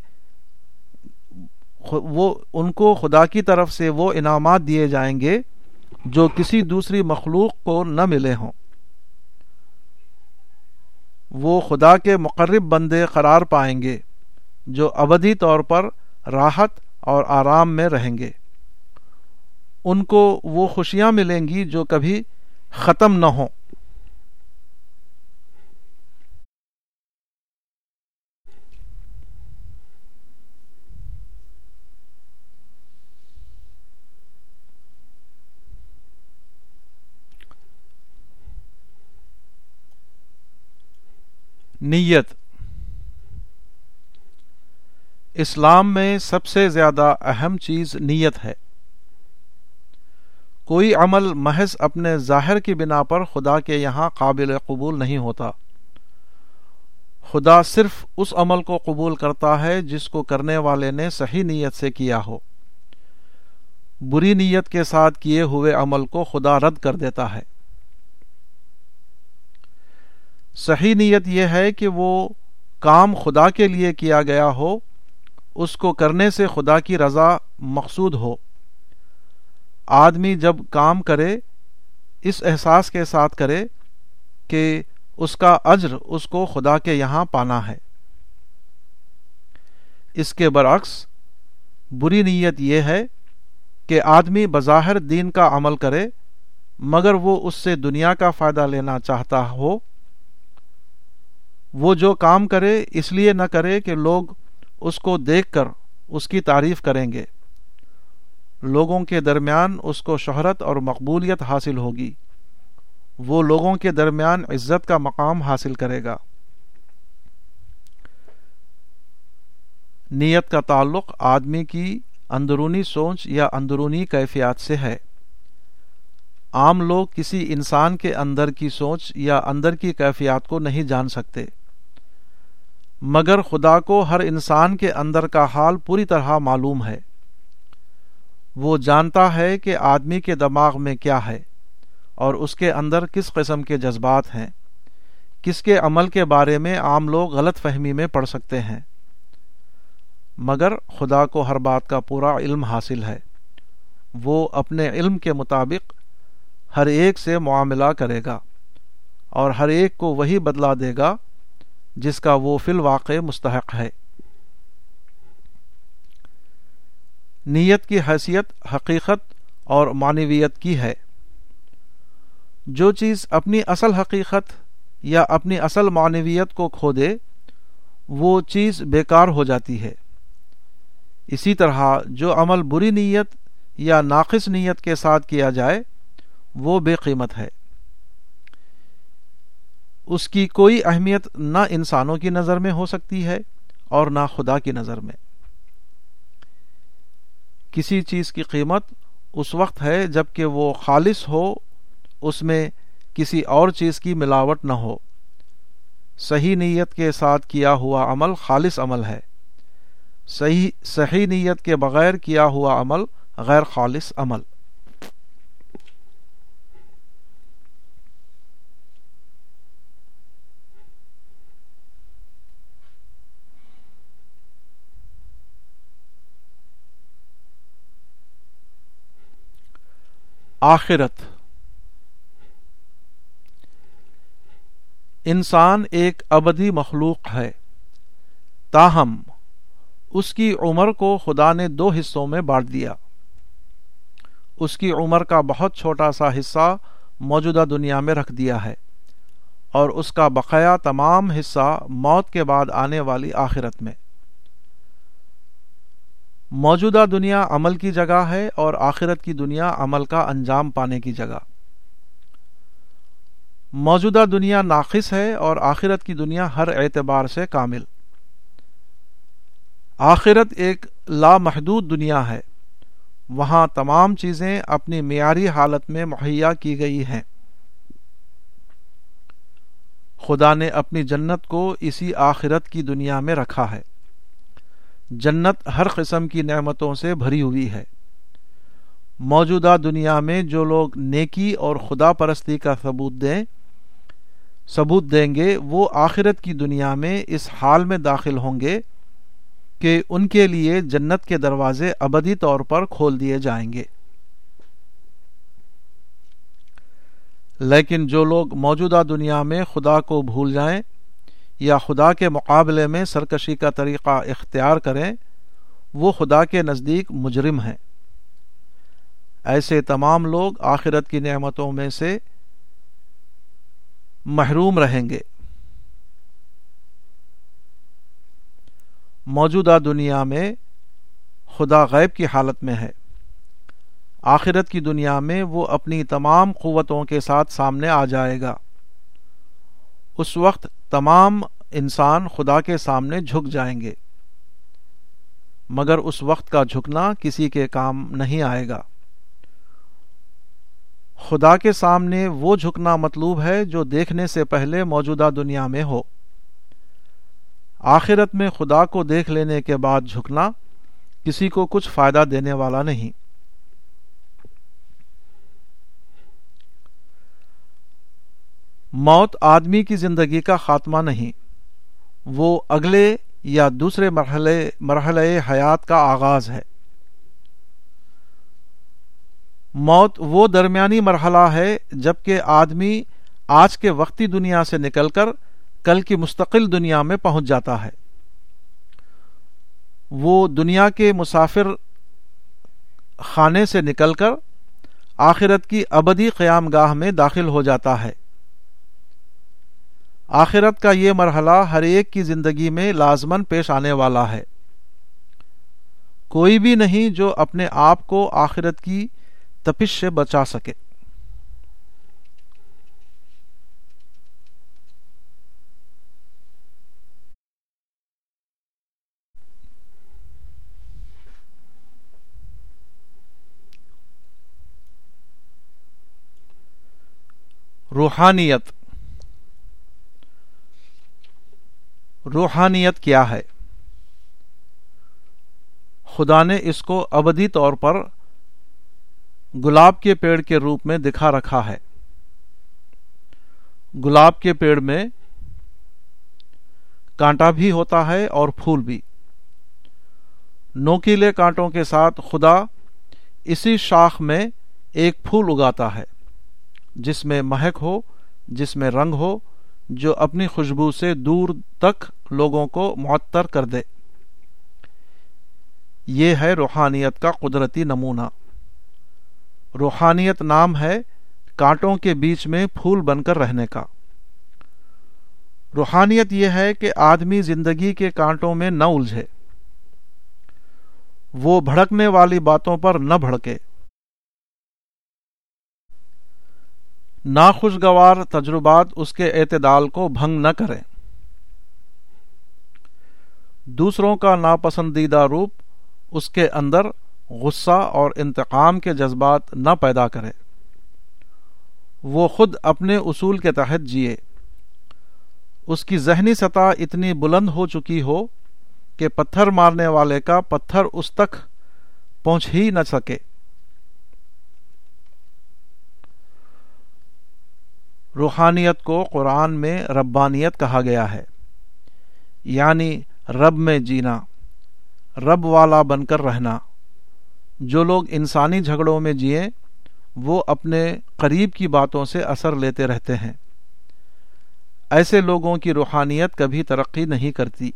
وہ ان کو خدا کی طرف سے وہ انعامات دیے جائیں گے جو کسی دوسری مخلوق کو نہ ملے ہوں۔ وہ خدا کے مقرب بندے قرار پائیں گے جو ابدی طور پر راحت اور آرام میں رہیں گے۔ ان کو وہ خوشیاں ملیں گی جو کبھی ختم نہ ہوں۔ نیت اسلام میں سب سے زیادہ اہم چیز نیت ہے۔ کوئی عمل محض اپنے ظاہر کی بنا پر خدا کے یہاں قابل قبول نہیں ہوتا۔ خدا صرف اس عمل کو قبول کرتا ہے جس کو کرنے والے نے صحیح نیت سے کیا ہو۔ بری نیت کے ساتھ کیے ہوئے عمل کو خدا رد کر دیتا ہے۔ صحیح نیت یہ ہے کہ وہ کام خدا کے لیے کیا گیا ہو اس کو کرنے سے خدا کی رضا مقصود ہو۔ آدمی جب کام کرے، اس احساس کے ساتھ کرے کہ اس کا اجر اس کو خدا کے یہاں پانا ہے۔ اس کے برعکس، بری نیت یہ ہے کہ آدمی بظاہر دین کا عمل کرے، مگر وہ اس سے دنیا کا فائدہ لینا چاہتا ہو۔ وہ جو کام کرے، اس لیے نہ کرے کہ لوگ اس کو دیکھ کر اس کی تعریف کریں گے۔ لوگوں کے درمیان اس کو شہرت اور مقبولیت حاصل ہوگی۔ وہ لوگوں کے درمیان عزت کا مقام حاصل کرے گا۔ نیت کا تعلق آدمی کی اندرونی سوچ یا اندرونی کیفیات سے ہے۔ عام لوگ کسی انسان کے اندر کی سوچ یا اندر کی کیفیات کو نہیں جان سکتے۔ مگر خدا کو ہر انسان کے اندر کا حال پوری طرح معلوم ہے۔ وہ جانتا ہے کہ آدمی کے دماغ میں کیا ہے اور اس کے اندر کس قسم کے جذبات ہیں۔ کس کے عمل کے بارے میں عام لوگ غلط فہمی میں پڑ سکتے ہیں۔ مگر خدا کو ہر بات کا پورا علم حاصل ہے۔ وہ اپنے علم کے مطابق ہر ایک سے معاملہ کرے گا اور ہر ایک کو وہی بدلا دے گا جس کا وہ فی الواقع مستحق ہے۔ نیت کی حیثیت حقیقت اور معنویت کی ہے۔ جو چیز اپنی اصل حقیقت یا اپنی اصل معنویت کو کھو دے، وہ چیز بیکار ہو جاتی ہے۔ اسی طرح جو عمل بری نیت یا ناقص نیت کے ساتھ کیا جائے، وہ بے قیمت ہے۔ اس کی کوئی اہمیت نہ انسانوں کی نظر میں ہو سکتی ہے اور نہ خدا کی نظر میں۔ کسی چیز کی قیمت اس وقت ہے جبکہ وہ خالص ہو، اس میں کسی اور چیز کی ملاوٹ نہ ہو۔ صحیح نیت کے ساتھ کیا ہوا عمل خالص عمل ہے۔ صحیح صحیح نیت کے بغیر کیا ہوا عمل غیر خالص عمل۔ آخرت۔ انسان ایک ابدی مخلوق ہے۔ تاہم، اس کی عمر کو خدا نے دو حصوں میں بانٹ دیا۔ اس کی عمر کا بہت چھوٹا سا حصہ موجودہ دنیا میں رکھ دیا ہے اور اس کا بقایا تمام حصہ موت کے بعد آنے والی آخرت میں۔ موجودہ دنیا عمل کی جگہ ہے اور آخرت کی دنیا عمل کا انجام پانے کی جگہ۔ موجودہ دنیا ناقص ہے اور آخرت کی دنیا ہر اعتبار سے کامل۔ آخرت ایک لامحدود دنیا ہے۔ وہاں تمام چیزیں اپنی معیاری حالت میں مہیا کی گئی ہیں۔ خدا نے اپنی جنت کو اسی آخرت کی دنیا میں رکھا ہے۔ جنت ہر قسم کی نعمتوں سے بھری ہوئی ہے۔ موجودہ دنیا میں جو لوگ نیکی اور خدا پرستی کا ثبوت دیں ثبوت دیں گے، وہ آخرت کی دنیا میں اس حال میں داخل ہوں گے کہ ان کے لیے جنت کے دروازے ابدی طور پر کھول دیے جائیں گے۔ لیکن جو لوگ موجودہ دنیا میں خدا کو بھول جائیں یا خدا کے مقابلے میں سرکشی کا طریقہ اختیار کریں، وہ خدا کے نزدیک مجرم ہیں۔ ایسے تمام لوگ آخرت کی نعمتوں میں سے محروم رہیں گے۔ موجودہ دنیا میں خدا غیب کی حالت میں ہے۔ آخرت کی دنیا میں وہ اپنی تمام قوتوں کے ساتھ سامنے آ جائے گا۔ اس وقت تمام انسان خدا کے سامنے جھک جائیں گے۔ مگر اس وقت کا جھکنا کسی کے کام نہیں آئے گا۔ خدا کے سامنے وہ جھکنا مطلوب ہے جو دیکھنے سے پہلے موجودہ دنیا میں ہو۔ آخرت میں خدا کو دیکھ لینے کے بعد جھکنا کسی کو کچھ فائدہ دینے والا نہیں۔ موت آدمی کی زندگی کا خاتمہ نہیں۔ وہ اگلے یا دوسرے مرحلے مرحلہ حیات کا آغاز ہے۔ موت وہ درمیانی مرحلہ ہے جبکہ آدمی آج کے وقتی دنیا سے نکل کر کل کی مستقل دنیا میں پہنچ جاتا ہے۔ وہ دنیا کے مسافر خانے سے نکل کر آخرت کی ابدی قیام گاہ میں داخل ہو جاتا ہے۔ آخرت کا یہ مرحلہ ہر ایک کی زندگی میں لازمن پیش آنے والا ہے۔ کوئی بھی نہیں جو اپنے آپ کو آخرت کی تپش سے بچا سکے۔ روحانیت۔ روحانیت کیا ہے۔ خدا نے اس کو ابدی طور پر گلاب کے پیڑ کے روپ میں دکھا رکھا ہے۔ گلاب کے پیڑ میں کانٹا بھی ہوتا ہے اور پھول بھی۔ نوکیلے کانٹوں کے ساتھ خدا اسی شاخ میں ایک پھول اگاتا ہے، جس میں مہک ہو، جس میں رنگ ہو جو اپنی خوشبو سے دور تک لوگوں کو معطر کر دے۔ یہ ہے روحانیت کا قدرتی نمونہ۔ روحانیت نام ہے کانٹوں کے بیچ میں پھول بن کر رہنے کا۔ روحانیت یہ ہے کہ آدمی زندگی کے کانٹوں میں نہ الجھے۔ وہ بھڑکنے والی باتوں پر نہ بھڑکے۔ ناخوشگوار تجربات اس کے اعتدال کو بھنگ نہ کریں۔ دوسروں کا ناپسندیدہ روپ اس کے اندر غصہ اور انتقام کے جذبات نہ پیدا کرے۔ وہ خود اپنے اصول کے تحت جیے۔ اس کی ذہنی سطح اتنی بلند ہو چکی ہو کہ پتھر مارنے والے کا پتھر اس تک پہنچ ہی نہ سکے۔ روحانیت کو قرآن میں ربانیت کہا گیا ہے۔ یعنی رب میں جینا، رب والا بن کر رہنا۔ جو لوگ انسانی جھگڑوں میں جیے، وہ اپنے قریب کی باتوں سے اثر لیتے رہتے ہیں۔ ایسے لوگوں کی روحانیت کبھی ترقی نہیں کرتی۔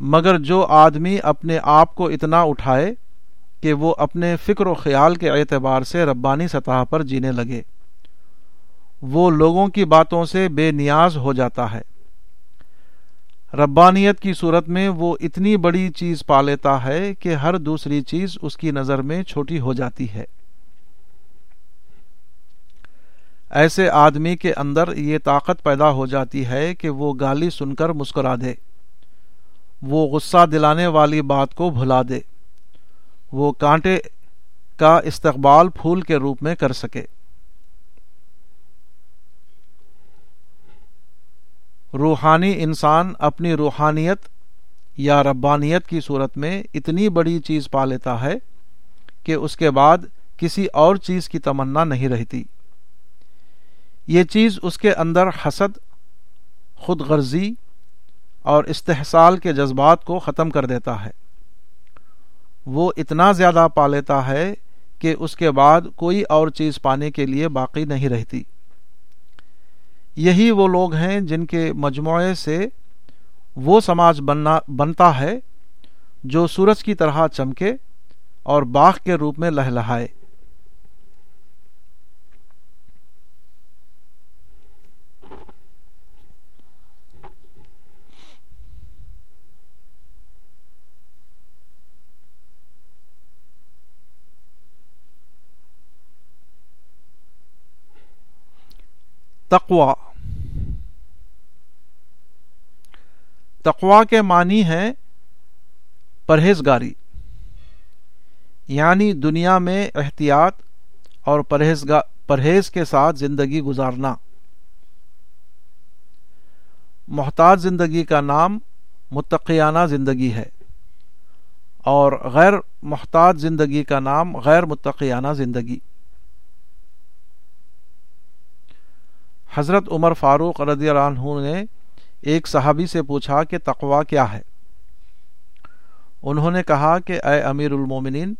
مگر جو آدمی اپنے آپ کو اتنا اٹھائے کہ وہ اپنے فکر و خیال کے اعتبار سے ربانی سطح پر جینے لگے۔ وہ لوگوں کی باتوں سے بے نیاز ہو جاتا ہے۔ ربانیت کی صورت میں وہ اتنی بڑی چیز پا لیتا ہے کہ ہر دوسری چیز اس کی نظر میں چھوٹی ہو جاتی ہے۔ ایسے آدمی کے اندر یہ طاقت پیدا ہو جاتی ہے کہ وہ گالی سن کر مسکرا دے۔ وہ غصہ دلانے والی بات کو بھلا دے۔ وہ کانٹے کا استقبال پھول کے روپ میں کر سکے۔ روحانی انسان اپنی روحانیت یا ربانیت کی صورت میں اتنی بڑی چیز پا لیتا ہے کہ اس کے بعد کسی اور چیز کی تمنا نہیں رہتی۔ یہ چیز اس کے اندر حسد خود غرضی اور استحصال کے جذبات کو ختم کر دیتا ہے۔ وہ اتنا زیادہ پا لیتا ہے کہ اس کے بعد کوئی اور چیز پانے کے لیے باقی نہیں رہتی۔ یہی وہ لوگ ہیں جن کے مجموعے سے وہ سماج بننا، بنتا ہے جو سورج کی طرح چمکے اور باغ کے روپ میں لہلہائے۔ تقوا تقوا کے معنی ہے پرہیزگاری یعنی دنیا میں احتیاط اور پرہیز کے ساتھ زندگی گزارنا۔ محتاط زندگی کا نام متقیانہ زندگی ہے اور غیر محتاط زندگی کا نام غیر متقیانہ زندگی۔ حضرت عمر فاروق رضی اللہ عنہ نے ایک صحابی سے پوچھا کہ تقوا کیا ہے۔ انہوں نے کہا کہ، اے امیر المومنین،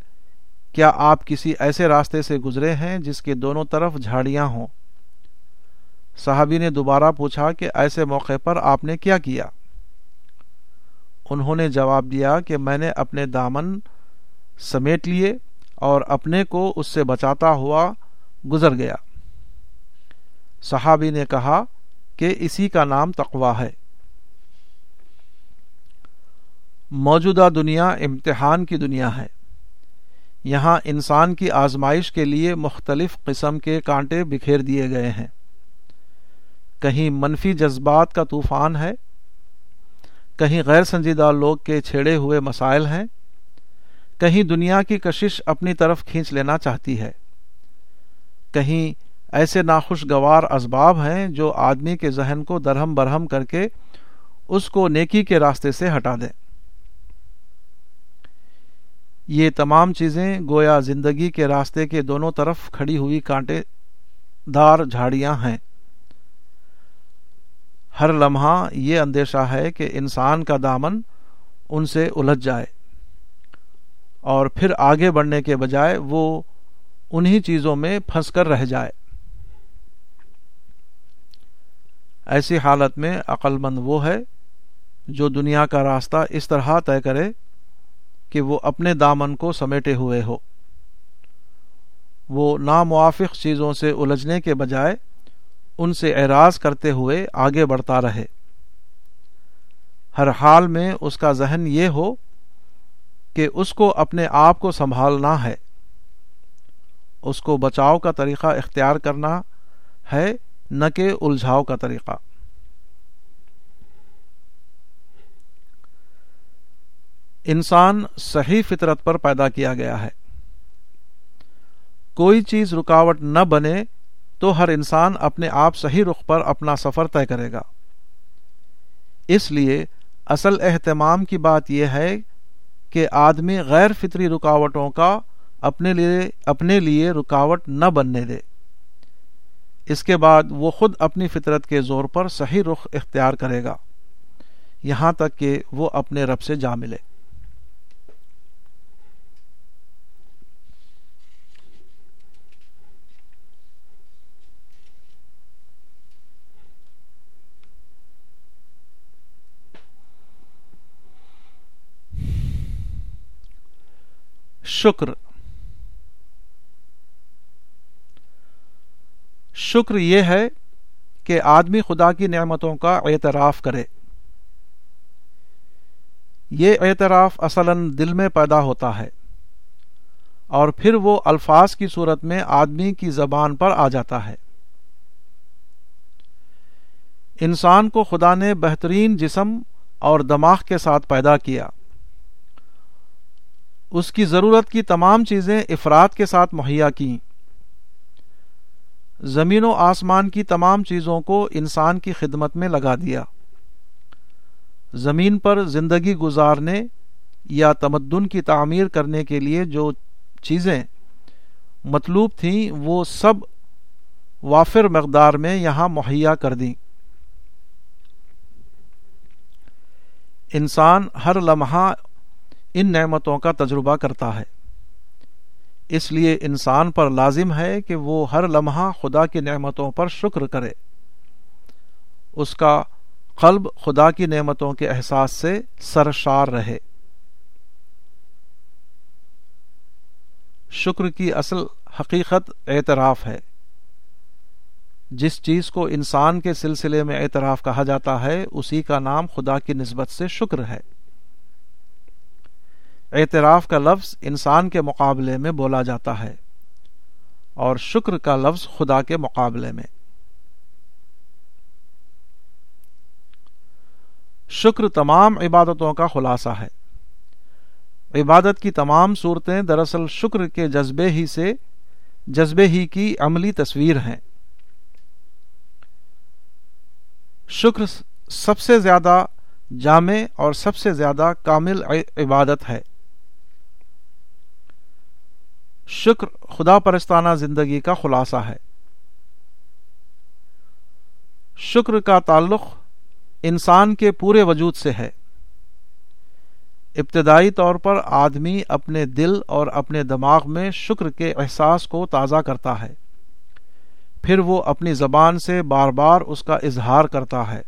کیا آپ کسی ایسے راستے سے گزرے ہیں جس کے دونوں طرف جھاڑیاں ہوں؟ صحابی نے دوبارہ پوچھا کہ، ایسے موقع پر آپ نے کیا کیا؟ انہوں نے جواب دیا کہ، میں نے اپنے دامن سمیٹ لیے اور اپنے کو اس سے بچاتا ہوا گزر گیا۔ صحابی نے کہا کہ اسی کا نام تقوا ہے۔ موجودہ دنیا امتحان کی دنیا ہے۔ یہاں انسان کی آزمائش کے لیے مختلف قسم کے کانٹے بکھیر دیے گئے ہیں۔ کہیں منفی جذبات کا طوفان ہے، کہیں غیر سنجیدہ لوگ کے چھیڑے ہوئے مسائل ہیں۔ کہیں دنیا کی کشش اپنی طرف کھینچ لینا چاہتی ہے۔ کہیں ایسے ناخوشگوار اسباب ہیں جو آدمی کے ذہن کو درہم برہم کر کے اس کو نیکی کے راستے سے ہٹا دیں۔ یہ تمام چیزیں گویا زندگی کے راستے کے دونوں طرف کھڑی ہوئی کانٹے دار جھاڑیاں ہیں۔ ہر لمحہ یہ اندیشہ ہے کہ انسان کا دامن ان سے الجھ جائے اور پھر آگے بڑھنے کے بجائے وہ انہی چیزوں میں پھنس کر رہ جائے۔ ایسی حالت میں عقل مند وہ ہے جو دنیا کا راستہ اس طرح طے کرے کہ وہ اپنے دامن کو سمیٹے ہوئے ہو۔ وہ ناموافق چیزوں سے الجھنے کے بجائے ان سے اعراض کرتے ہوئے آگے بڑھتا رہے۔ ہر حال میں اس کا ذہن یہ ہو کہ اس کو اپنے آپ کو سنبھالنا ہے۔ اس کو بچاؤ کا طریقہ اختیار کرنا ہے نہ کہ الجھاؤ کا طریقہ۔ انسان صحیح فطرت پر پیدا کیا گیا ہے۔ کوئی چیز رکاوٹ نہ بنے تو ہر انسان اپنے آپ صحیح رخ پر اپنا سفر طے کرے گا۔ اس لیے اصل اہتمام کی بات یہ ہے کہ آدمی غیر فطری رکاوٹوں کا اپنے لیے اپنے لیے رکاوٹ نہ بننے دے۔ اس کے بعد وہ خود اپنی فطرت کے زور پر صحیح رخ اختیار کرے گا۔ یہاں تک کہ وہ اپنے رب سے جا ملے۔ شکر۔ شکر یہ ہے کہ آدمی خدا کی نعمتوں کا اعتراف کرے۔ یہ اعتراف اصلا دل میں پیدا ہوتا ہے اور پھر وہ الفاظ کی صورت میں آدمی کی زبان پر آ جاتا ہے۔ انسان کو خدا نے بہترین جسم اور دماغ کے ساتھ پیدا کیا۔ اس کی ضرورت کی تمام چیزیں افراد کے ساتھ مہیا کیں۔ زمین و آسمان کی تمام چیزوں کو انسان کی خدمت میں لگا دیا۔ زمین پر زندگی گزارنے یا تمدن کی تعمیر کرنے کے لیے جو چیزیں مطلوب تھیں، وہ سب وافر مقدار میں یہاں مہیا کر دیں۔ انسان ہر لمحہ ان نعمتوں کا تجربہ کرتا ہے۔ اس لیے انسان پر لازم ہے کہ وہ ہر لمحہ خدا کی نعمتوں پر شکر کرے۔ اس کا قلب خدا کی نعمتوں کے احساس سے سرشار رہے۔ شکر کی اصل حقیقت اعتراف ہے۔ جس چیز کو انسان کے سلسلے میں اعتراف کہا جاتا ہے، اسی کا نام خدا کی نسبت سے شکر ہے۔ اعتراف کا لفظ انسان کے مقابلے میں بولا جاتا ہے اور شکر کا لفظ خدا کے مقابلے میں۔ شکر تمام عبادتوں کا خلاصہ ہے۔ عبادت کی تمام صورتیں دراصل شکر کے جذبے ہی سے، جذبے ہی کی عملی تصویر ہیں۔ شکر سب سے زیادہ جامع اور سب سے زیادہ کامل عبادت ہے۔ شکر خدا پرستانہ زندگی کا خلاصہ ہے۔ شکر کا تعلق انسان کے پورے وجود سے ہے۔ ابتدائی طور پر آدمی اپنے دل اور اپنے دماغ میں شکر کے احساس کو تازہ کرتا ہے۔ پھر وہ اپنی زبان سے بار بار اس کا اظہار کرتا ہے۔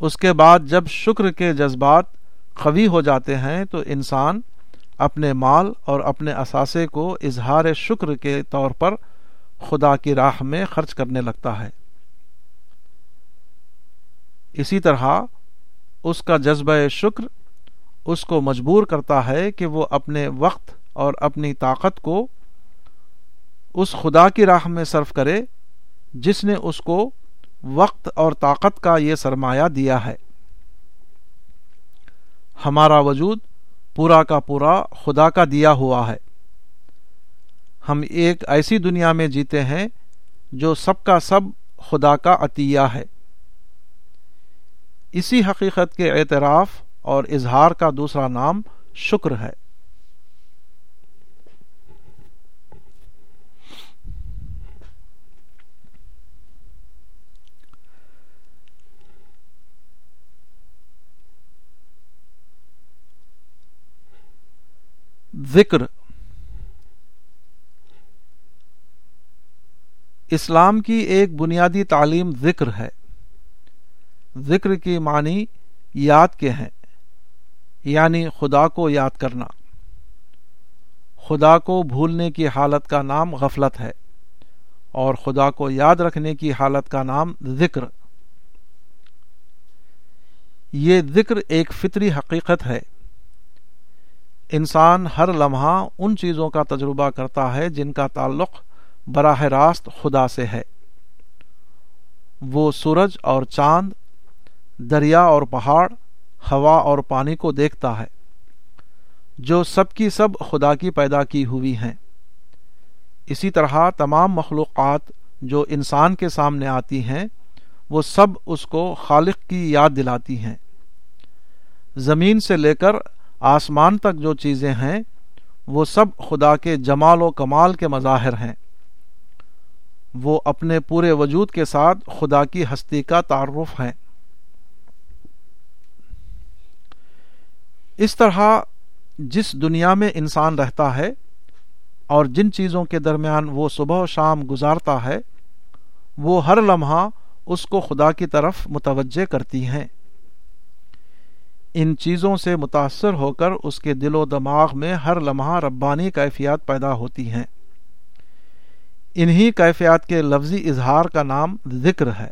اس کے بعد جب شکر کے جذبات قوی ہو جاتے ہیں تو انسان اپنے مال اور اپنے اثاثے کو اظہار شکر کے طور پر خدا کی راہ میں خرچ کرنے لگتا ہے۔ اسی طرح اس کا جذبہ شکر اس کو مجبور کرتا ہے کہ وہ اپنے وقت اور اپنی طاقت کو اس خدا کی راہ میں صرف کرے جس نے اس کو وقت اور طاقت کا یہ سرمایہ دیا ہے۔ ہمارا وجود پورا کا پورا خدا کا دیا ہوا ہے۔ ہم ایک ایسی دنیا میں جیتے ہیں جو سب کا سب خدا کا عطیہ ہے۔ اسی حقیقت کے اعتراف اور اظہار کا دوسرا نام شکر ہے۔ ذکر۔ اسلام کی ایک بنیادی تعلیم ذکر ہے۔ ذکر کی معنی یاد کے ہیں یعنی خدا کو یاد کرنا۔ خدا کو بھولنے کی حالت کا نام غفلت ہے اور خدا کو یاد رکھنے کی حالت کا نام ذکر۔ یہ ذکر ایک فطری حقیقت ہے۔ انسان ہر لمحہ ان چیزوں کا تجربہ کرتا ہے جن کا تعلق براہ راست خدا سے ہے۔ وہ سورج اور چاند، دریا اور پہاڑ، ہوا اور پانی کو دیکھتا ہے، جو سب کی سب خدا کی پیدا کی ہوئی ہیں۔ اسی طرح تمام مخلوقات جو انسان کے سامنے آتی ہیں، وہ سب اس کو خالق کی یاد دلاتی ہیں۔ زمین سے لے کر آسمان تک جو چیزیں ہیں، وہ سب خدا کے جمال و کمال کے مظاہر ہیں۔ وہ اپنے پورے وجود کے ساتھ خدا کی ہستی کا تعارف ہیں۔ اس طرح جس دنیا میں انسان رہتا ہے اور جن چیزوں کے درمیان وہ صبح و شام گزارتا ہے، وہ ہر لمحہ اس کو خدا کی طرف متوجہ کرتی ہیں۔ ان چیزوں سے متاثر ہو کر اس کے دل و دماغ میں ہر لمحہ ربانی کیفیات پیدا ہوتی ہیں۔ انہی کیفیات کے لفظی اظہار کا نام ذکر ہے۔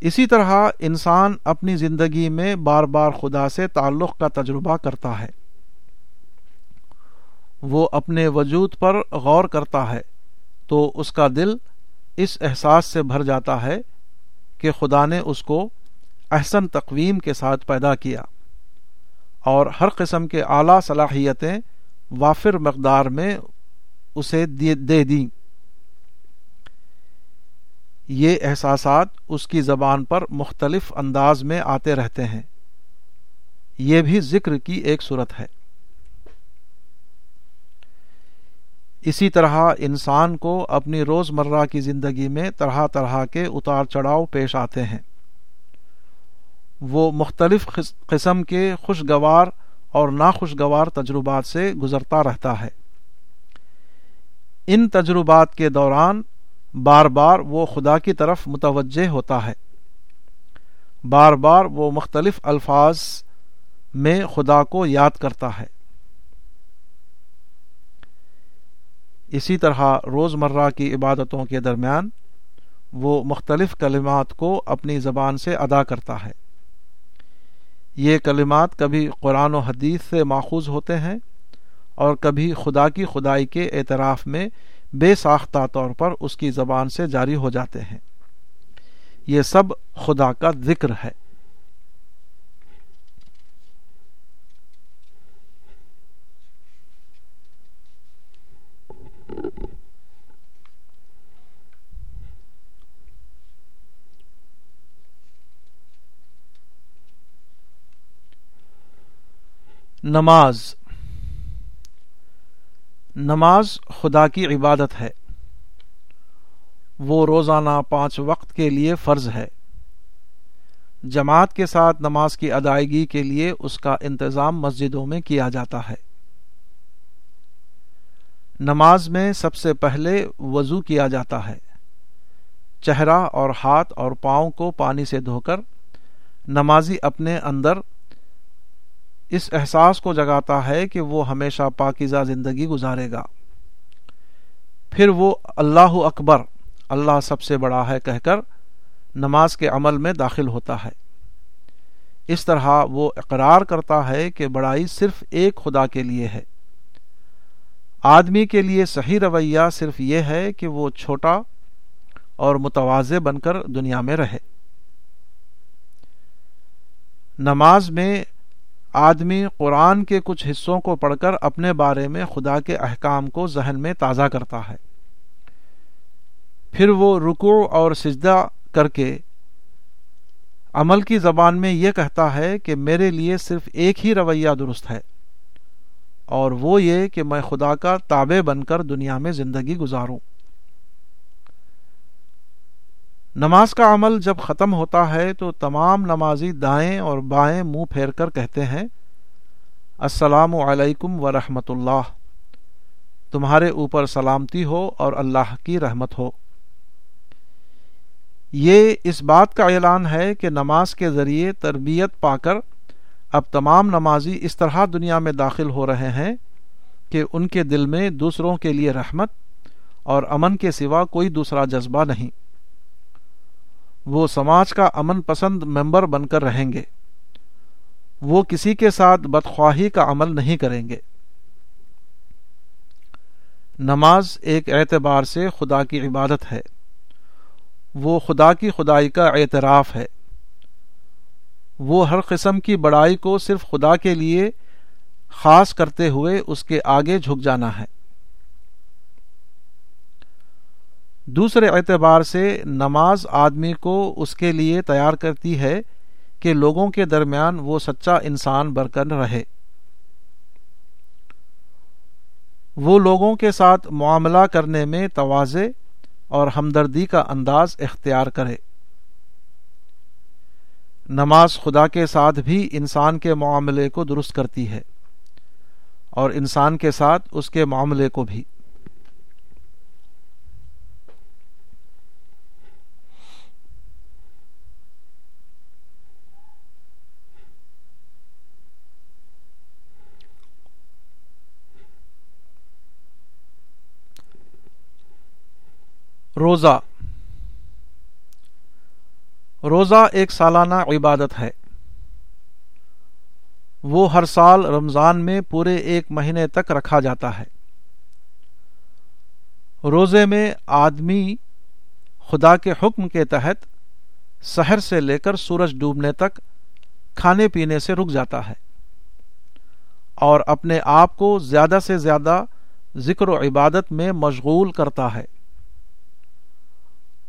اسی طرح انسان اپنی زندگی میں بار بار خدا سے تعلق کا تجربہ کرتا ہے۔ وہ اپنے وجود پر غور کرتا ہے تو اس کا دل اس احساس سے بھر جاتا ہے کہ خدا نے اس کو احسن تقویم کے ساتھ پیدا کیا اور ہر قسم کے اعلی صلاحیتیں وافر مقدار میں اسے دے دیں۔ یہ احساسات اس کی زبان پر مختلف انداز میں آتے رہتے ہیں۔ یہ بھی ذکر کی ایک صورت ہے۔ اسی طرح انسان کو اپنی روز مرہ کی زندگی میں طرح طرح کے اتار چڑھاؤ پیش آتے ہیں۔ وہ مختلف قسم کے خوشگوار اور ناخوشگوار تجربات سے گزرتا رہتا ہے۔ ان تجربات کے دوران بار بار وہ خدا کی طرف متوجہ ہوتا ہے۔ بار بار وہ مختلف الفاظ میں خدا کو یاد کرتا ہے۔ اسی طرح روز مرہ کی عبادتوں کے درمیان وہ مختلف کلمات کو اپنی زبان سے ادا کرتا ہے۔ یہ کلمات کبھی قرآن و حدیث سے ماخوذ ہوتے ہیں اور کبھی خدا کی خدائی کے اعتراف میں بے ساختہ طور پر اس کی زبان سے جاری ہو جاتے ہیں۔ یہ سب خدا کا ذکر ہے۔ نماز۔ نماز خدا کی عبادت ہے۔ وہ روزانہ پانچ وقت کے لیے فرض ہے۔ جماعت کے ساتھ نماز کی ادائیگی کے لیے اس کا انتظام مسجدوں میں کیا جاتا ہے۔ نماز میں سب سے پہلے وضو کیا جاتا ہے۔ چہرہ اور ہاتھ اور پاؤں کو پانی سے دھو کر نمازی اپنے اندر اس احساس کو جگاتا ہے کہ وہ ہمیشہ پاکیزہ زندگی گزارے گا۔ پھر وہ اللہ اکبر، اللہ سب سے بڑا ہے کہہ کر نماز کے عمل میں داخل ہوتا ہے۔ اس طرح وہ اقرار کرتا ہے کہ بڑائی صرف ایک خدا کے لیے ہے۔ آدمی کے لیے صحیح رویہ صرف یہ ہے کہ وہ چھوٹا اور متوازے بن کر دنیا میں رہے۔ نماز میں آدمی قرآن کے کچھ حصوں کو پڑھ کر اپنے بارے میں خدا کے احکام کو ذہن میں تازہ کرتا ہے۔ پھر وہ رکو اور سجدہ کر کے عمل کی زبان میں یہ کہتا ہے کہ میرے لیے صرف ایک ہی رویہ درست ہے اور وہ یہ کہ میں خدا کا تابع بن کر دنیا میں زندگی گزاروں۔ نماز کا عمل جب ختم ہوتا ہے تو تمام نمازی دائیں اور بائیں منہ پھیر کر کہتے ہیں، السلام علیکم ورحمۃ اللہ۔ تمہارے اوپر سلامتی ہو اور اللہ کی رحمت ہو۔ یہ اس بات کا اعلان ہے کہ نماز کے ذریعے تربیت پا کر اب تمام نمازی اس طرح دنیا میں داخل ہو رہے ہیں کہ ان کے دل میں دوسروں کے لیے رحمت اور امن کے سوا کوئی دوسرا جذبہ نہیں۔ وہ سماج کا امن پسند ممبر بن کر رہیں گے۔ وہ کسی کے ساتھ بدخواہی کا عمل نہیں کریں گے۔ نماز ایک اعتبار سے خدا کی عبادت ہے۔ وہ خدا کی خدائی کا اعتراف ہے۔ وہ ہر قسم کی بڑائی کو صرف خدا کے لیے خاص کرتے ہوئے اس کے آگے جھک جانا ہے۔ دوسرے اعتبار سے نماز آدمی کو اس کے لیے تیار کرتی ہے کہ لوگوں کے درمیان وہ سچا انسان برکن رہے۔ وہ لوگوں کے ساتھ معاملہ کرنے میں توازے اور ہمدردی کا انداز اختیار کرے۔ نماز خدا کے ساتھ بھی انسان کے معاملے کو درست کرتی ہے اور انسان کے ساتھ اس کے معاملے کو بھی۔ روزہ۔ روزہ ایک سالانہ عبادت ہے۔ وہ ہر سال رمضان میں پورے ایک مہینے تک رکھا جاتا ہے۔ روزے میں آدمی خدا کے حکم کے تحت سحر سے لے کر سورج ڈوبنے تک کھانے پینے سے رک جاتا ہے۔ اور اپنے آپ کو زیادہ سے زیادہ ذکر و عبادت میں مشغول کرتا ہے۔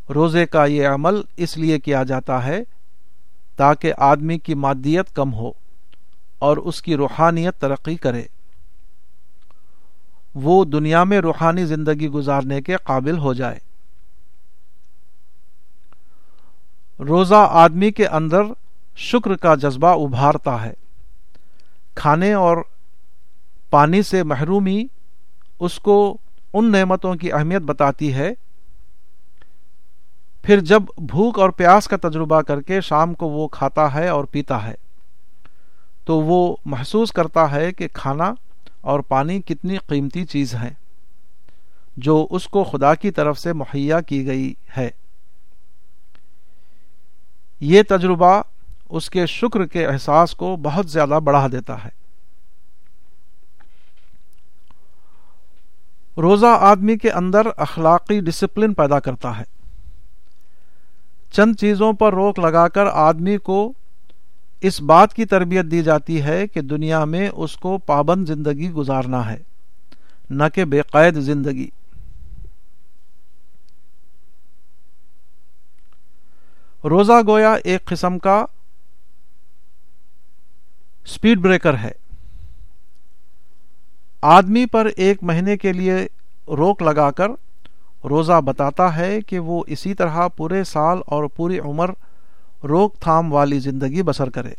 روزے کا یہ عمل اس لیے کیا جاتا ہے تاکہ آدمی کی مادیت کم ہو اور اس کی روحانیت ترقی کرے۔ وہ دنیا میں روحانی زندگی گزارنے کے قابل ہو جائے۔ روزہ آدمی کے اندر شکر کا جذبہ ابھارتا ہے۔ کھانے اور پانی سے محرومی اس کو ان نعمتوں کی اہمیت بتاتی ہے پھر جب بھوک اور پیاس کا تجربہ کر کے شام کو وہ کھاتا ہے اور پیتا ہے، تو وہ محسوس کرتا ہے کہ کھانا اور پانی کتنی قیمتی چیز ہے جو اس کو خدا کی طرف سے مہیا کی گئی ہے۔ یہ تجربہ اس کے شکر کے احساس کو بہت زیادہ بڑھا دیتا ہے۔ روزہ آدمی کے اندر اخلاقی ڈسپلن پیدا کرتا ہے۔ چند چیزوں پر روک لگا کر آدمی کو اس بات کی تربیت دی جاتی ہے کہ دنیا میں اس کو پابند زندگی گزارنا ہے، نہ کہ بے قید زندگی۔ روزہ گویا ایک قسم کا سپیڈ بریکر ہے۔ آدمی پر ایک مہینے کے لیے روک لگا کر روزہ بتاتا ہے کہ وہ اسی طرح پورے سال اور پوری عمر روک تھام والی زندگی بسر کرے۔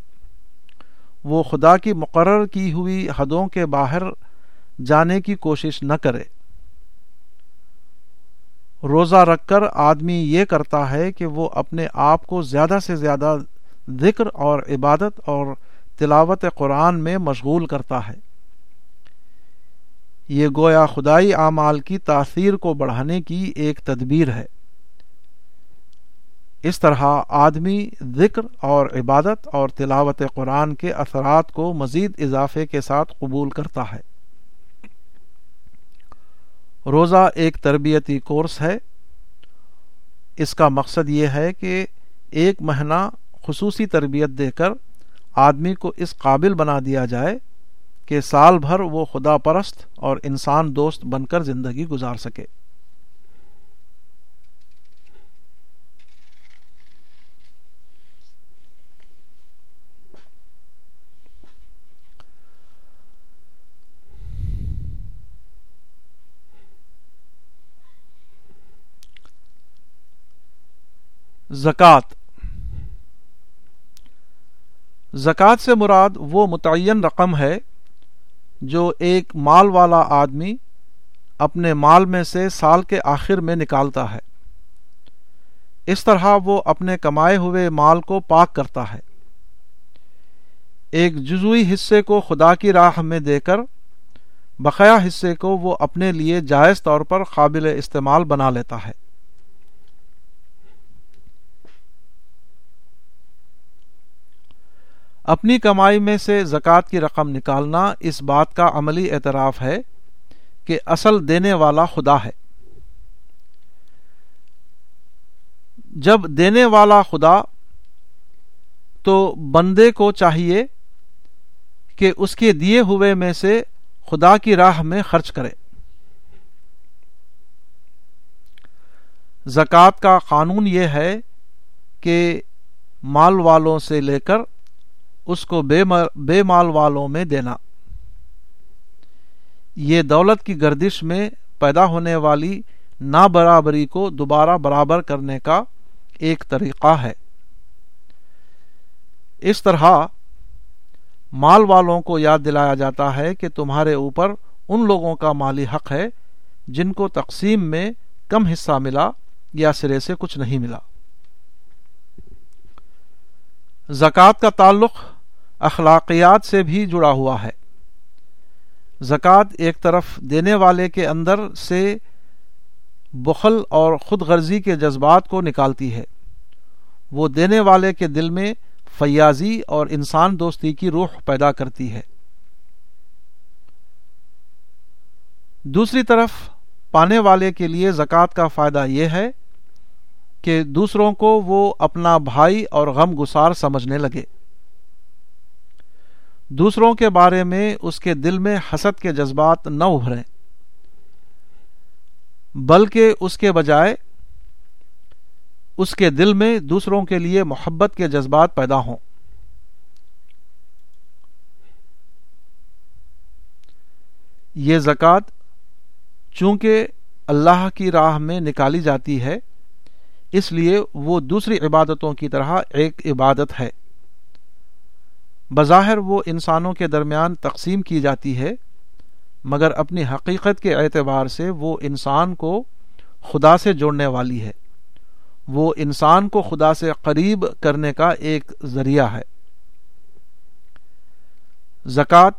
وہ خدا کی مقرر کی ہوئی حدوں کے باہر جانے کی کوشش نہ کرے۔ روزہ رکھ کر آدمی یہ کرتا ہے کہ وہ اپنے آپ کو زیادہ سے زیادہ ذکر اور عبادت اور تلاوت قرآن میں مشغول کرتا ہے۔ یہ گویا خدائی اعمال کی تاثیر کو بڑھانے کی ایک تدبیر ہے۔ اس طرح آدمی ذکر اور عبادت اور تلاوت قرآن کے اثرات کو مزید اضافے کے ساتھ قبول کرتا ہے۔ روزہ ایک تربیتی کورس ہے۔ اس کا مقصد یہ ہے کہ ایک مہینہ خصوصی تربیت دے کر آدمی کو اس قابل بنا دیا جائے کہ سال بھر وہ خدا پرست اور انسان دوست بن کر زندگی گزار سکے۔ زکوٰۃ زکوٰۃ سے مراد وہ متعین رقم ہے جو ایک مال والا آدمی اپنے مال میں سے سال کے آخر میں نکالتا ہے۔ اس طرح وہ اپنے کمائے ہوئے مال کو پاک کرتا ہے۔ ایک جزوی حصے کو خدا کی راہ میں دے کر بقایا حصے کو وہ اپنے لیے جائز طور پر قابل استعمال بنا لیتا ہے۔ اپنی کمائی میں سے زکوٰۃ کی رقم نکالنا اس بات کا عملی اعتراف ہے کہ اصل دینے والا خدا ہے۔ جب دینے والا خدا تو بندے کو چاہیے کہ اس کے دیے ہوئے میں سے خدا کی راہ میں خرچ کرے۔ زکوٰۃ کا قانون یہ ہے کہ مال والوں سے لے کر اس کو بے بے مال والوں میں دینا۔ یہ دولت کی گردش میں پیدا ہونے والی نا برابری کو دوبارہ برابر کرنے کا ایک طریقہ ہے۔ اس طرح مال والوں کو یاد دلایا جاتا ہے کہ تمہارے اوپر ان لوگوں کا مالی حق ہے جن کو تقسیم میں کم حصہ ملا یا سرے سے کچھ نہیں ملا۔ زکوٰۃ کا تعلق اخلاقیات سے بھی جڑا ہوا ہے۔ زکوٰۃ ایک طرف دینے والے کے اندر سے بخل اور خود غرضی کے جذبات کو نکالتی ہے۔ وہ دینے والے کے دل میں فیاضی اور انسان دوستی کی روح پیدا کرتی ہے۔ دوسری طرف پانے والے کے لیے زکوٰۃ کا فائدہ یہ ہے کہ دوسروں کو وہ اپنا بھائی اور غم گسار سمجھنے لگے۔ دوسروں کے بارے میں اس کے دل میں حسد کے جذبات نہ ابھریں۔ بلکہ اس کے بجائے اس کے دل میں دوسروں کے لیے محبت کے جذبات پیدا ہوں۔ یہ زکوٰۃ چونکہ اللہ کی راہ میں نکالی جاتی ہے، اس لیے وہ دوسری عبادتوں کی طرح ایک عبادت ہے۔ بظاہر وہ انسانوں کے درمیان تقسیم کی جاتی ہے، مگر اپنی حقیقت کے اعتبار سے وہ انسان کو خدا سے جوڑنے والی ہے۔ وہ انسان کو خدا سے قریب کرنے کا ایک ذریعہ ہے۔ زکوٰۃ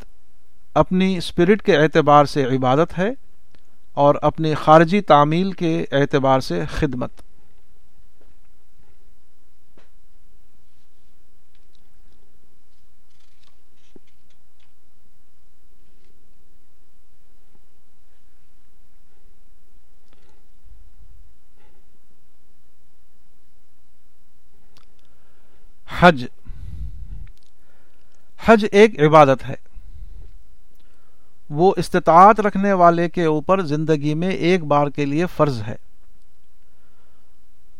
اپنی اسپرٹ کے اعتبار سے عبادت ہے اور اپنی خارجی تعمیل کے اعتبار سے خدمت۔ حج۔ حج ایک عبادت ہے۔ وہ استطاعت رکھنے والے کے اوپر زندگی میں ایک بار کے لیے فرض ہے۔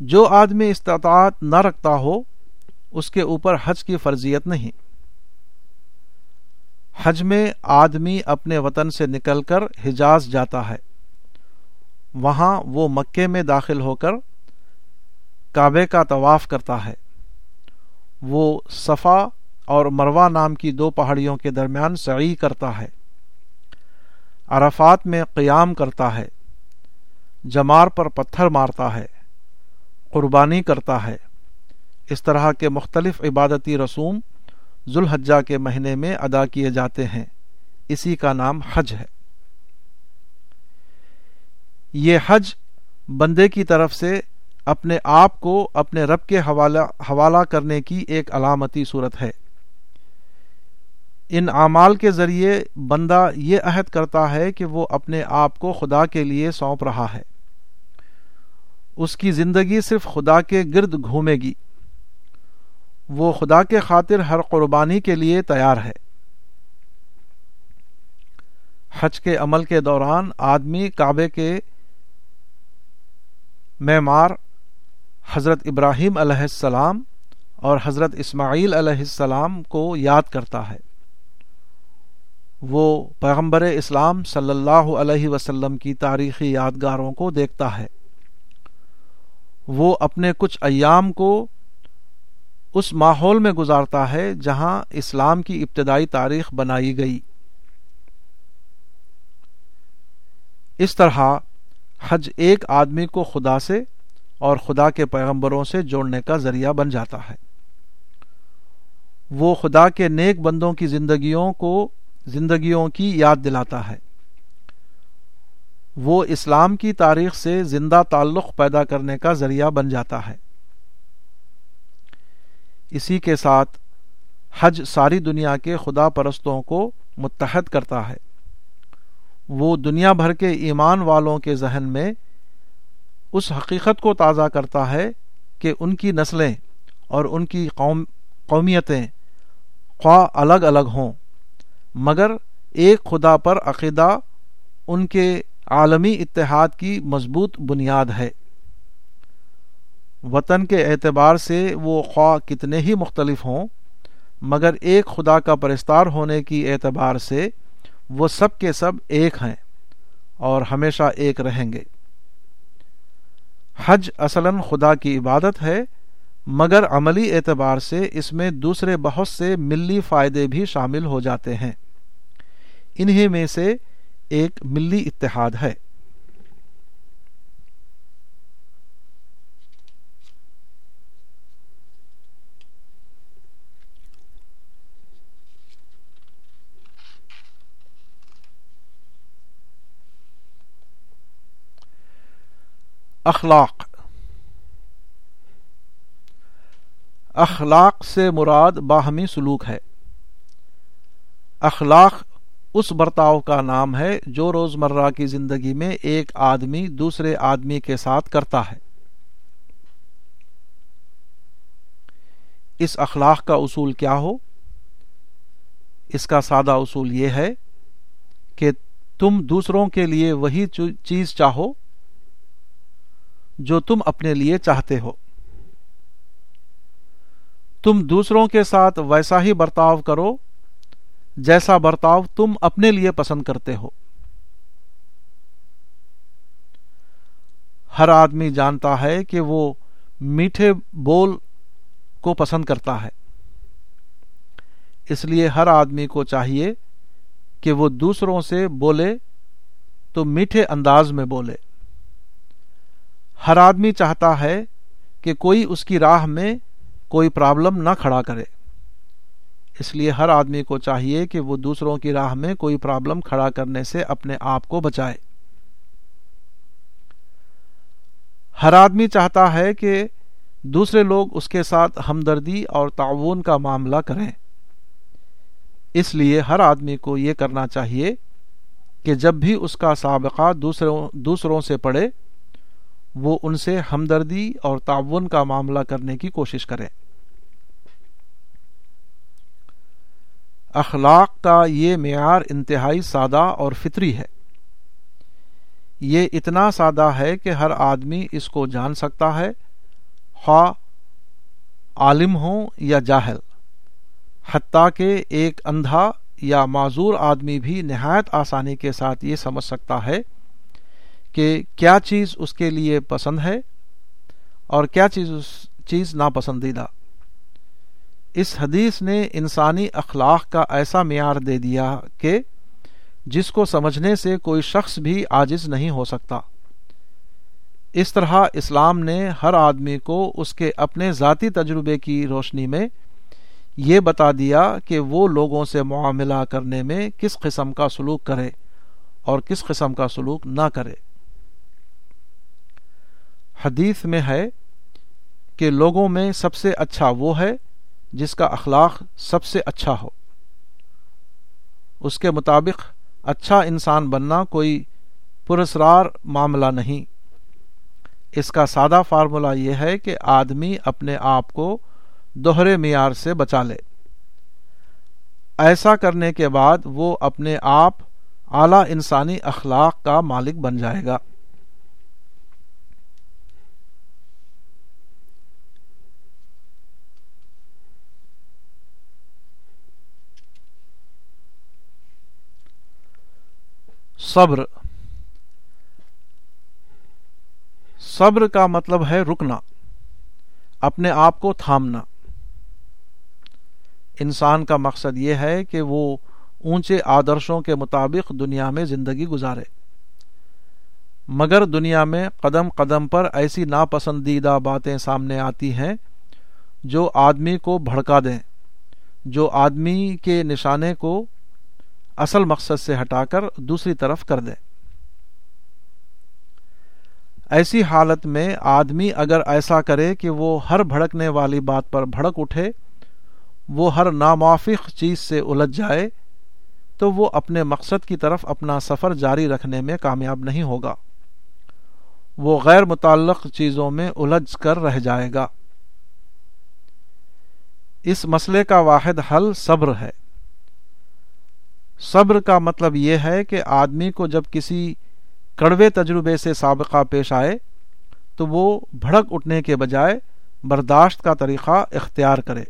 جو آدمی استطاعت نہ رکھتا ہو، اس کے اوپر حج کی فرضیت نہیں۔ حج میں آدمی اپنے وطن سے نکل کر حجاز جاتا ہے۔ وہاں وہ مکے میں داخل ہو کر کعبے کا طواف کرتا ہے۔ وہ صفا اور مروا نام کی دو پہاڑیوں کے درمیان سعی کرتا ہے۔ عرفات میں قیام کرتا ہے۔ جمار پر پتھر مارتا ہے۔ قربانی کرتا ہے۔ اس طرح کے مختلف عبادتی رسوم ذوالحجہ کے مہینے میں ادا کیے جاتے ہیں۔ اسی کا نام حج ہے۔ یہ حج بندے کی طرف سے اپنے آپ کو اپنے رب کے حوالہ حوالہ کرنے کی ایک علامتی صورت ہے۔ ان اعمال کے ذریعے بندہ یہ عہد کرتا ہے کہ وہ اپنے آپ کو خدا کے لیے سونپ رہا ہے۔ اس کی زندگی صرف خدا کے گرد گھومے گی۔ وہ خدا کے خاطر ہر قربانی کے لیے تیار ہے۔ حج کے عمل کے دوران آدمی کعبے کے معمار حضرت ابراہیم علیہ السلام اور حضرت اسماعیل علیہ السلام کو یاد کرتا ہے۔ وہ پیغمبر اسلام صلی اللہ علیہ وسلم کی تاریخی یادگاروں کو دیکھتا ہے۔ وہ اپنے کچھ ایام کو اس ماحول میں گزارتا ہے جہاں اسلام کی ابتدائی تاریخ بنائی گئی۔ اس طرح حج ایک آدمی کو خدا سے اور خدا کے پیغمبروں سے جوڑنے کا ذریعہ بن جاتا ہے۔ وہ خدا کے نیک بندوں کی زندگیوں کو زندگیوں کی یاد دلاتا ہے۔ وہ اسلام کی تاریخ سے زندہ تعلق پیدا کرنے کا ذریعہ بن جاتا ہے۔ اسی کے ساتھ حج ساری دنیا کے خدا پرستوں کو متحد کرتا ہے۔ وہ دنیا بھر کے ایمان والوں کے ذہن میں اس حقیقت کو تازہ کرتا ہے کہ ان کی نسلیں اور ان کی قوم قومیتیں خواہ الگ الگ ہوں، مگر ایک خدا پر عقیدہ ان کے عالمی اتحاد کی مضبوط بنیاد ہے۔ وطن کے اعتبار سے وہ خواہ کتنے ہی مختلف ہوں، مگر ایک خدا کا پرستار ہونے کی اعتبار سے وہ سب کے سب ایک ہیں اور ہمیشہ ایک رہیں گے۔ حج اصلا خدا کی عبادت ہے، مگر عملی اعتبار سے اس میں دوسرے بہت سے ملی فائدے بھی شامل ہو جاتے ہیں۔ انہیں میں سے ایک ملی اتحاد ہے۔ اخلاق۔ اخلاق سے مراد باہمی سلوک ہے۔ اخلاق اس برتاؤ کا نام ہے جو روزمرہ کی زندگی میں ایک آدمی دوسرے آدمی کے ساتھ کرتا ہے۔ اس اخلاق کا اصول کیا ہو؟ اس کا سادہ اصول یہ ہے کہ تم دوسروں کے لیے وہی چیز چاہو جو تم اپنے لیے چاہتے ہو۔ تم دوسروں کے ساتھ ویسا ہی برتاؤ کرو جیسا برتاؤ تم اپنے لیے پسند کرتے ہو۔ ہر آدمی جانتا ہے کہ وہ میٹھے بول کو پسند کرتا ہے۔ اس لیے ہر آدمی کو چاہیے کہ وہ دوسروں سے بولے تو میٹھے انداز میں بولے۔ ہر آدمی چاہتا ہے کہ کوئی اس کی راہ میں کوئی پرابلم نہ کھڑا کرے۔ اس لیے ہر آدمی کو چاہیے کہ وہ دوسروں کی راہ میں کوئی پرابلم کھڑا کرنے سے اپنے آپ کو بچائے۔ ہر آدمی چاہتا ہے کہ دوسرے لوگ اس کے ساتھ ہمدردی اور تعاون کا معاملہ کریں۔ اس لیے ہر آدمی کو یہ کرنا چاہیے کہ جب بھی اس کا سابقہ دوسروں دوسروں سے پڑے وہ ان سے ہمدردی اور تعاون کا معاملہ کرنے کی کوشش کرے اخلاق کا یہ معیار انتہائی سادہ اور فطری ہے۔ یہ اتنا سادہ ہے کہ ہر آدمی اس کو جان سکتا ہے، خواہ عالم ہو یا جاہل، حتیٰ کہ ایک اندھا یا معذور آدمی بھی نہایت آسانی کے ساتھ یہ سمجھ سکتا ہے کہ کیا چیز اس کے لیے پسند ہے اور کیا چیز اس چیز ناپسندیدہ۔ اس حدیث نے انسانی اخلاق کا ایسا معیار دے دیا کہ جس کو سمجھنے سے کوئی شخص بھی عاجز نہیں ہو سکتا۔ اس طرح اسلام نے ہر آدمی کو اس کے اپنے ذاتی تجربے کی روشنی میں یہ بتا دیا کہ وہ لوگوں سے معاملہ کرنے میں کس قسم کا سلوک کرے اور کس قسم کا سلوک نہ کرے۔ حدیث میں ہے کہ لوگوں میں سب سے اچھا وہ ہے جس کا اخلاق سب سے اچھا ہو۔ اس کے مطابق اچھا انسان بننا کوئی پرسرار معاملہ نہیں۔ اس کا سادہ فارمولہ یہ ہے کہ آدمی اپنے آپ کو دوہرے معیار سے بچا لے۔ ایسا کرنے کے بعد وہ اپنے آپ اعلی انسانی اخلاق کا مالک بن جائے گا۔ صبر۔ صبر کا مطلب ہے رکنا، اپنے آپ کو تھامنا۔ انسان کا مقصد یہ ہے کہ وہ اونچے آدرشوں کے مطابق دنیا میں زندگی گزارے۔ مگر دنیا میں قدم قدم پر ایسی ناپسندیدہ باتیں سامنے آتی ہیں جو آدمی کو بھڑکا دیں، جو آدمی کے نشانے کو اصل مقصد سے ہٹا کر دوسری طرف کر دیں۔ ایسی حالت میں آدمی اگر ایسا کرے کہ وہ ہر بھڑکنے والی بات پر بھڑک اٹھے، وہ ہر ناموافق چیز سے الجھ جائے، تو وہ اپنے مقصد کی طرف اپنا سفر جاری رکھنے میں کامیاب نہیں ہوگا۔ وہ غیر متعلق چیزوں میں الجھ کر رہ جائے گا۔ اس مسئلے کا واحد حل صبر ہے۔ صبر کا مطلب یہ ہے کہ آدمی کو جب کسی کڑوے تجربے سے سابقہ پیش آئے، تو وہ بھڑک اٹھنے کے بجائے برداشت کا طریقہ اختیار کرے۔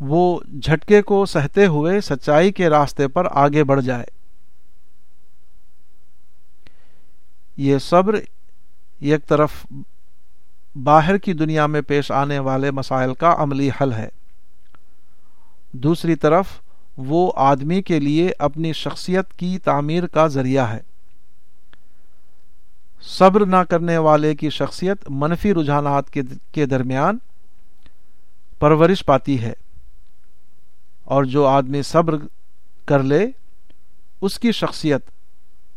وہ جھٹکے کو سہتے ہوئے سچائی کے راستے پر آگے بڑھ جائے۔ یہ صبر ایک طرف باہر کی دنیا میں پیش آنے والے مسائل کا عملی حل ہے۔ دوسری طرف وہ آدمی کے لیے اپنی شخصیت کی تعمیر کا ذریعہ ہے۔ صبر نہ کرنے والے کی شخصیت منفی رجحانات کے درمیان پرورش پاتی ہے۔ اور جو آدمی صبر کر لے، اس کی شخصیت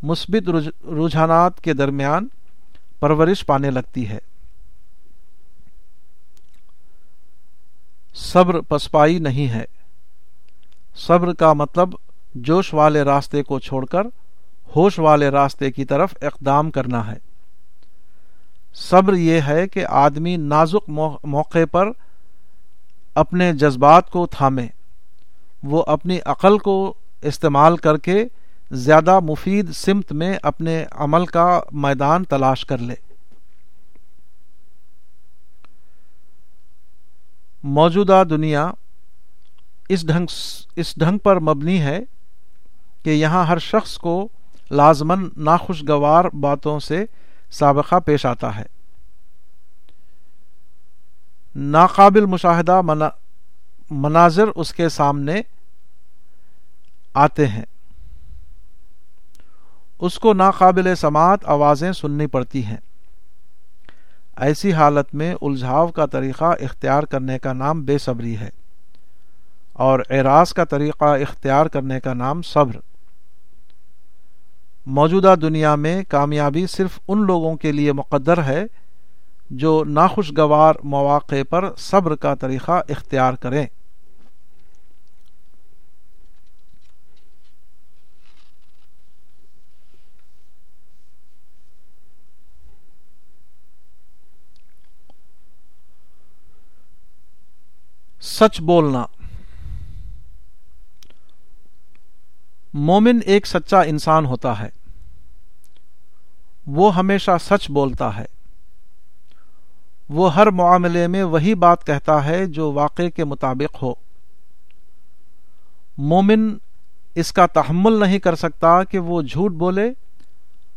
مثبت رجحانات کے درمیان پرورش پانے لگتی ہے۔ صبر پسپائی نہیں ہے۔ صبر کا مطلب جوش والے راستے کو چھوڑ کر ہوش والے راستے کی طرف اقدام کرنا ہے۔ صبر یہ ہے کہ آدمی نازک موقع پر اپنے جذبات کو تھامے۔ وہ اپنی عقل کو استعمال کر کے زیادہ مفید سمت میں اپنے عمل کا میدان تلاش کر لے۔ موجودہ دنیا اس ڈھنگ اس ڈھنگ پر مبنی ہے کہ یہاں ہر شخص کو لازمن ناخوشگوار باتوں سے سابقہ پیش آتا ہے۔ ناقابل مشاہدہ مناظر اس کے سامنے آتے ہیں۔ اس کو ناقابل سماعت آوازیں سننی پڑتی ہیں۔ ایسی حالت میں الجھاؤ کا طریقہ اختیار کرنے کا نام بے صبری ہے۔ اور اعراض کا طریقہ اختیار کرنے کا نام صبر۔ موجودہ دنیا میں کامیابی صرف ان لوگوں کے لیے مقدر ہے جو ناخوشگوار مواقع پر صبر کا طریقہ اختیار کریں۔ سچ بولنا۔ مومن ایک سچا انسان ہوتا ہے۔ وہ ہمیشہ سچ بولتا ہے۔ وہ ہر معاملے میں وہی بات کہتا ہے جو واقع کے مطابق ہو۔ مومن اس کا تحمل نہیں کر سکتا کہ وہ جھوٹ بولے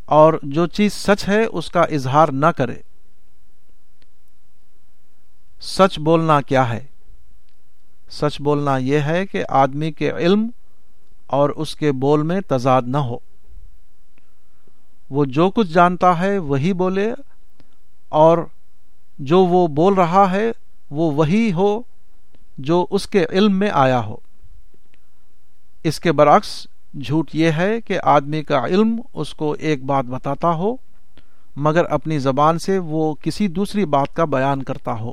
اور جو چیز سچ ہے اس کا اظہار نہ کرے۔ سچ بولنا کیا ہے؟ سچ بولنا یہ ہے کہ آدمی کے علم اور اس کے بول میں تضاد نہ ہو۔ وہ جو کچھ جانتا ہے وہی بولے، اور جو وہ بول رہا ہے وہ وہی ہو جو اس کے علم میں آیا ہو۔ اس کے برعکس، جھوٹ یہ ہے کہ آدمی کا علم اس کو ایک بات بتاتا ہو، مگر اپنی زبان سے وہ کسی دوسری بات کا بیان کرتا ہو۔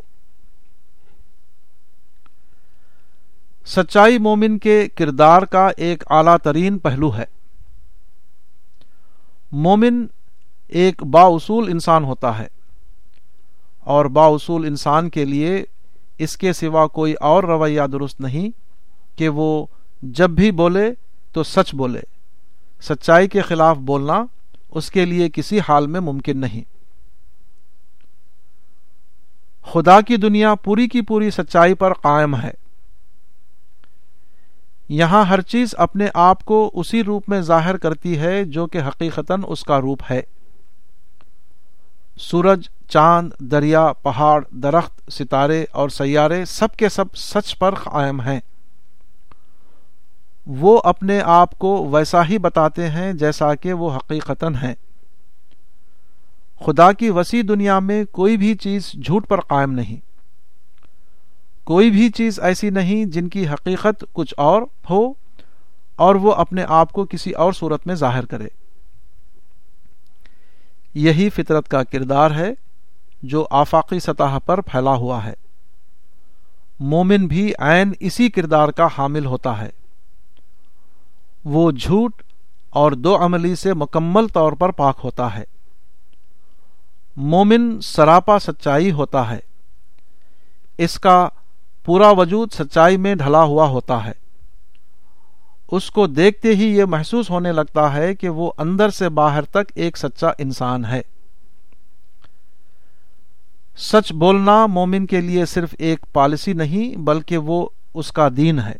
سچائی مومن کے کردار کا ایک اعلی ترین پہلو ہے۔ مومن ایک با اصول انسان ہوتا ہے اور با اصول انسان کے لیے اس کے سوا کوئی اور رویہ درست نہیں کہ وہ جب بھی بولے تو سچ بولے۔ سچائی کے خلاف بولنا اس کے لیے کسی حال میں ممکن نہیں۔ خدا کی دنیا پوری کی پوری سچائی پر قائم ہے۔ یہاں ہر چیز اپنے آپ کو اسی روپ میں ظاہر کرتی ہے جو کہ حقیقتاً اس کا روپ ہے۔ سورج، چاند، دریا، پہاڑ، درخت، ستارے اور سیارے سب کے سب سچ پر قائم ہیں۔ وہ اپنے آپ کو ویسا ہی بتاتے ہیں جیسا کہ وہ حقیقتاً ہیں۔ خدا کی وسیع دنیا میں کوئی بھی چیز جھوٹ پر قائم نہیں۔ کوئی بھی چیز ایسی نہیں جن کی حقیقت کچھ اور ہو اور وہ اپنے آپ کو کسی اور صورت میں ظاہر کرے۔ یہی فطرت کا کردار ہے جو آفاقی سطح پر پھیلا ہوا ہے۔ مومن بھی عین اسی کردار کا حامل ہوتا ہے۔ وہ جھوٹ اور دو عملی سے مکمل طور پر پاک ہوتا ہے۔ مومن سراپا سچائی ہوتا ہے۔ اس کا پورا وجود سچائی میں ڈھلا ہوا ہوتا ہے۔ اس کو دیکھتے ہی یہ محسوس ہونے لگتا ہے کہ وہ اندر سے باہر تک ایک سچا انسان ہے۔ سچ بولنا مومن کے لیے صرف ایک پالیسی نہیں، بلکہ وہ اس کا دین ہے۔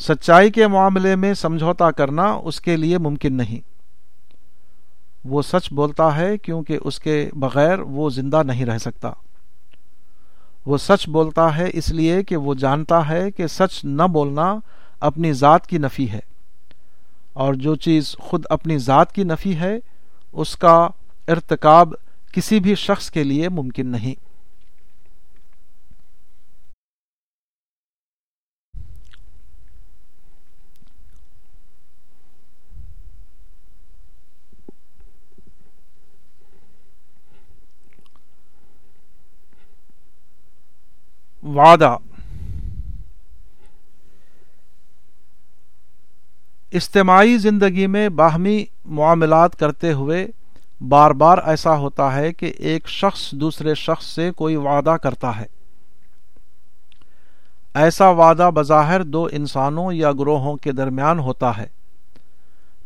سچائی کے معاملے میں سمجھوتا کرنا اس کے لیے ممکن نہیں۔ وہ سچ بولتا ہے کیونکہ اس کے بغیر وہ زندہ نہیں رہ سکتا۔ وہ سچ بولتا ہے اس لیے کہ وہ جانتا ہے کہ سچ نہ بولنا اپنی ذات کی نفی ہے۔ اور جو چیز خود اپنی ذات کی نفی ہے، اس کا ارتکاب کسی بھی شخص کے لیے ممکن نہیں۔ وعدہ۔ اجتماعی زندگی میں باہمی معاملات کرتے ہوئے بار بار ایسا ہوتا ہے کہ ایک شخص دوسرے شخص سے کوئی وعدہ کرتا ہے۔ ایسا وعدہ بظاہر دو انسانوں یا گروہوں کے درمیان ہوتا ہے،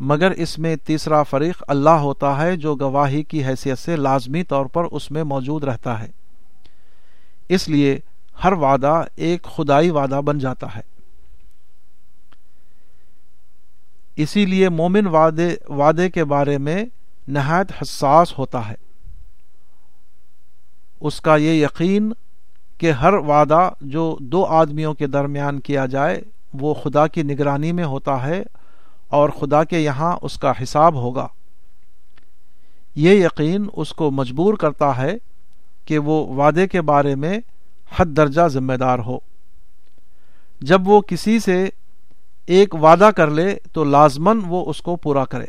مگر اس میں تیسرا فریق اللہ ہوتا ہے جو گواہی کی حیثیت سے لازمی طور پر اس میں موجود رہتا ہے۔ اس لیے ہر وعدہ ایک خدائی وعدہ بن جاتا ہے۔ اسی لیے مومن وعدے وعدے کے بارے میں نہایت حساس ہوتا ہے۔ اس کا یہ یقین کہ ہر وعدہ جو دو آدمیوں کے درمیان کیا جائے، وہ خدا کی نگرانی میں ہوتا ہے اور خدا کے یہاں اس کا حساب ہوگا۔ یہ یقین اس کو مجبور کرتا ہے کہ وہ وعدے کے بارے میں حد درجہ ذمہ دار ہو۔ جب وہ کسی سے ایک وعدہ کر لے تو لازمن وہ اس کو پورا کرے۔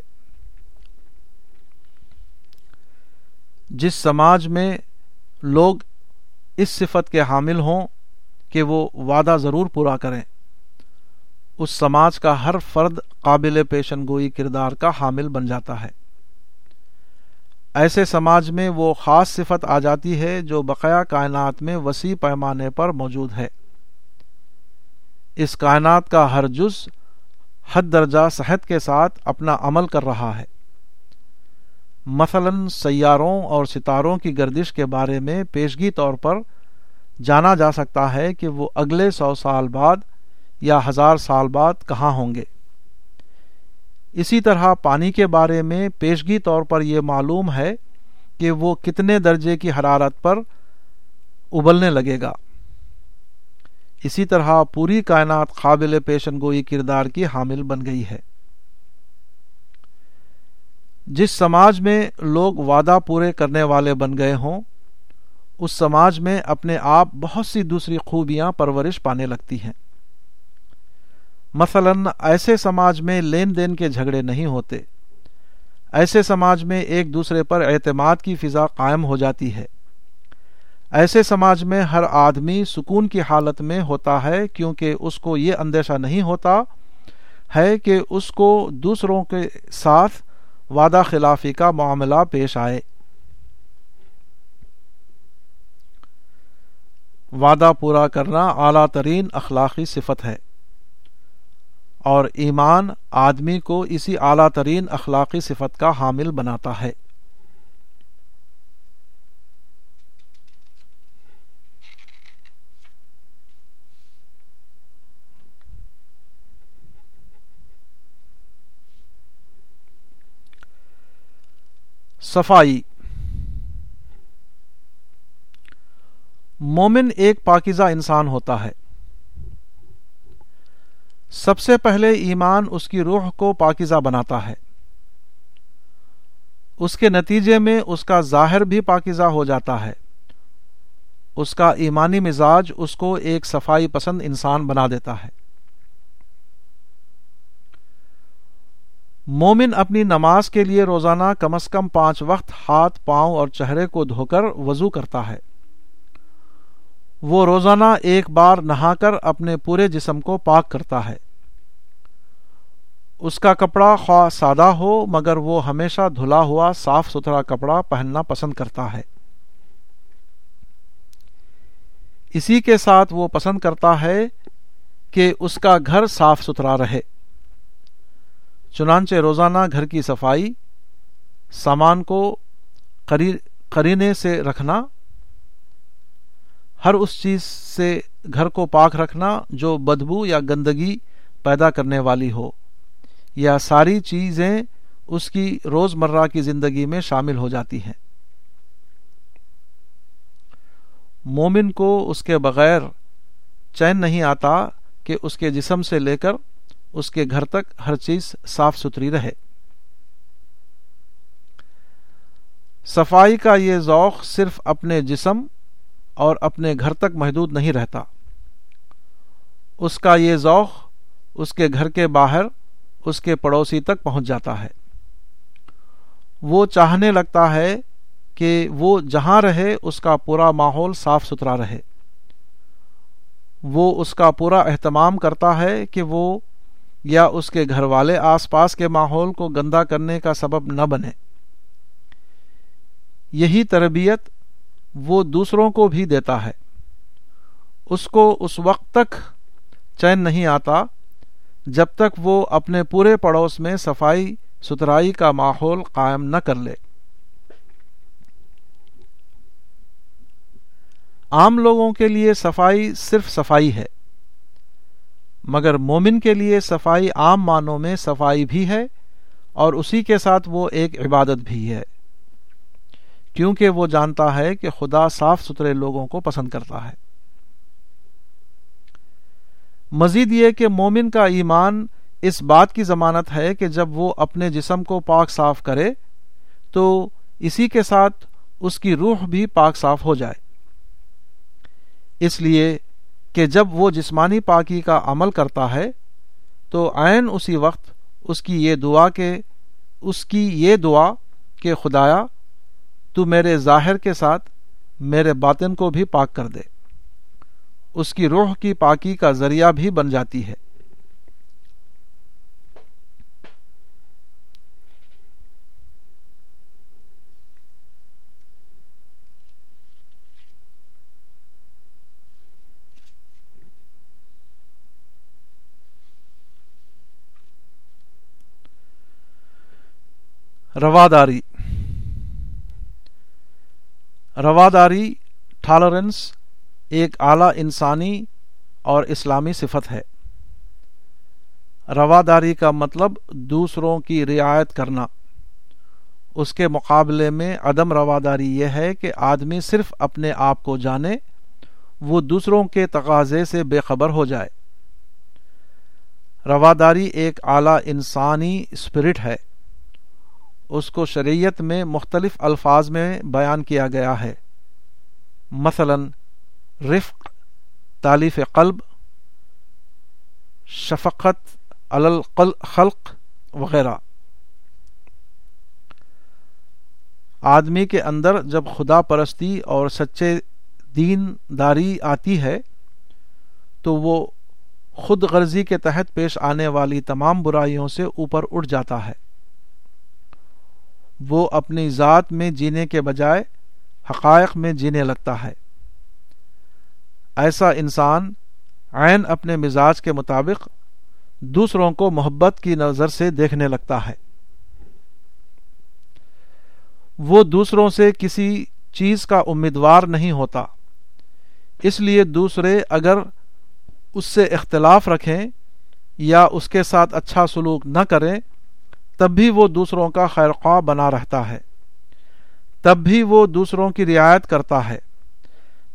جس سماج میں لوگ اس صفت کے حامل ہوں کہ وہ وعدہ ضرور پورا کریں، اس سماج کا ہر فرد قابل پیشن گوئی کردار کا حامل بن جاتا ہے۔ ایسے سماج میں وہ خاص صفت آ جاتی ہے جو بقایا کائنات میں وسیع پیمانے پر موجود ہے۔ اس کائنات کا ہر جز حد درجہ صحت کے ساتھ اپنا عمل کر رہا ہے۔ مثلا سیاروں اور ستاروں کی گردش کے بارے میں پیشگی طور پر جانا جا سکتا ہے کہ وہ اگلے سو سال بعد یا ہزار سال بعد کہاں ہوں گے۔ اسی طرح پانی کے بارے میں پیشگی طور پر یہ معلوم ہے کہ وہ کتنے درجے کی حرارت پر ابلنے لگے گا۔ اسی طرح پوری کائنات قابل پیشن گوئی کردار کی حامل بن گئی ہے۔ جس سماج میں لوگ وعدہ پورے کرنے والے بن گئے ہوں، اس سماج میں اپنے آپ بہت سی دوسری خوبیاں پرورش پانے لگتی ہیں۔ مثلا ایسے سماج میں لین دین کے جھگڑے نہیں ہوتے۔ ایسے سماج میں ایک دوسرے پر اعتماد کی فضا قائم ہو جاتی ہے۔ ایسے سماج میں ہر آدمی سکون کی حالت میں ہوتا ہے کیونکہ اس کو یہ اندیشہ نہیں ہوتا ہے کہ اس کو دوسروں کے ساتھ وعدہ خلافی کا معاملہ پیش آئے۔ وعدہ پورا کرنا اعلیٰ ترین اخلاقی صفت ہے۔ اور ایمان آدمی کو اسی اعلیٰ ترین اخلاقی صفت کا حامل بناتا ہے۔ صفائی۔ مومن ایک پاکیزہ انسان ہوتا ہے۔ سب سے پہلے ایمان اس کی روح کو پاکیزہ بناتا ہے۔ اس کے نتیجے میں اس کا ظاہر بھی پاکیزہ ہو جاتا ہے۔ اس کا ایمانی مزاج اس کو ایک صفائی پسند انسان بنا دیتا ہے۔ مومن اپنی نماز کے لیے روزانہ کم از کم پانچ وقت ہاتھ، پاؤں اور چہرے کو دھو کر وضو کرتا ہے۔ وہ روزانہ ایک بار نہا کر اپنے پورے جسم کو پاک کرتا ہے۔ اس کا کپڑا خواہ سادہ ہو، مگر وہ ہمیشہ دھلا ہوا، صاف ستھرا کپڑا پہننا پسند کرتا ہے۔ اسی کے ساتھ وہ پسند کرتا ہے کہ اس کا گھر صاف ستھرا رہے۔ چنانچہ روزانہ گھر کی صفائی، سامان کو قرینے سے رکھنا ہر اس چیز سے گھر کو پاک رکھنا جو بدبو یا گندگی پیدا کرنے والی ہو، یا ساری چیزیں اس کی روز مرہ کی زندگی میں شامل ہو جاتی ہیں۔ مومن کو اس کے بغیر چین نہیں آتا کہ اس کے جسم سے لے کر اس کے گھر تک ہر چیز صاف ستھری رہے۔ صفائی کا یہ ذوق صرف اپنے جسم اور اپنے گھر تک محدود نہیں رہتا۔ اس کا یہ ذوق اس کے گھر کے باہر، اس کے پڑوسی تک پہنچ جاتا ہے۔ وہ چاہنے لگتا ہے کہ وہ جہاں رہے، اس کا پورا ماحول صاف ستھرا رہے۔ وہ اس کا پورا اہتمام کرتا ہے کہ وہ یا اس کے گھر والے آس پاس کے ماحول کو گندا کرنے کا سبب نہ بنے۔ یہی تربیت وہ دوسروں کو بھی دیتا ہے۔ اس کو اس وقت تک چین نہیں آتا جب تک وہ اپنے پورے پڑوس میں صفائی، ستھرائی کا ماحول قائم نہ کر لے۔ عام لوگوں کے لیے صفائی صرف صفائی ہے، مگر مومن کے لیے صفائی عام معنوں میں صفائی بھی ہے اور اسی کے ساتھ وہ ایک عبادت بھی ہے۔ کیونکہ وہ جانتا ہے کہ خدا صاف ستھرے لوگوں کو پسند کرتا ہے۔ مزید یہ کہ مومن کا ایمان اس بات کی ضمانت ہے کہ جب وہ اپنے جسم کو پاک صاف کرے، تو اسی کے ساتھ اس کی روح بھی پاک صاف ہو جائے۔ اس لیے کہ جب وہ جسمانی پاکی کا عمل کرتا ہے، تو عین اسی وقت اس کی یہ دعا کہ اس کی یہ دعا کہ خدایا تو میرے ظاہر کے ساتھ میرے باطن کو بھی پاک کر دے۔ اس کی روح کی پاکی کا ذریعہ بھی بن جاتی ہے۔ رواداری رواداری ٹالرنس ایک اعلی انسانی اور اسلامی صفت ہے۔ رواداری کا مطلب دوسروں کی رعایت کرنا۔ اس کے مقابلے میں عدم رواداری یہ ہے کہ آدمی صرف اپنے آپ کو جانے، وہ دوسروں کے تقاضے سے بے خبر ہو جائے۔ رواداری ایک اعلی انسانی اسپرٹ ہے۔ اس کو شریعت میں مختلف الفاظ میں بیان کیا گیا ہے۔ مثلا، رفق، تالیف قلب، شفقت خلق وغیرہ۔ آدمی کے اندر جب خدا پرستی اور سچے دین داری آتی ہے، تو وہ خود غرضی کے تحت پیش آنے والی تمام برائیوں سے اوپر اٹھ جاتا ہے۔ وہ اپنی ذات میں جینے کے بجائے حقائق میں جینے لگتا ہے۔ ایسا انسان عین اپنے مزاج کے مطابق دوسروں کو محبت کی نظر سے دیکھنے لگتا ہے۔ وہ دوسروں سے کسی چیز کا امیدوار نہیں ہوتا۔ اس لیے دوسرے اگر اس سے اختلاف رکھیں یا اس کے ساتھ اچھا سلوک نہ کریں تب بھی وہ دوسروں کا خیر خواہ بنا رہتا ہے۔ تب بھی وہ دوسروں کی رعایت کرتا ہے۔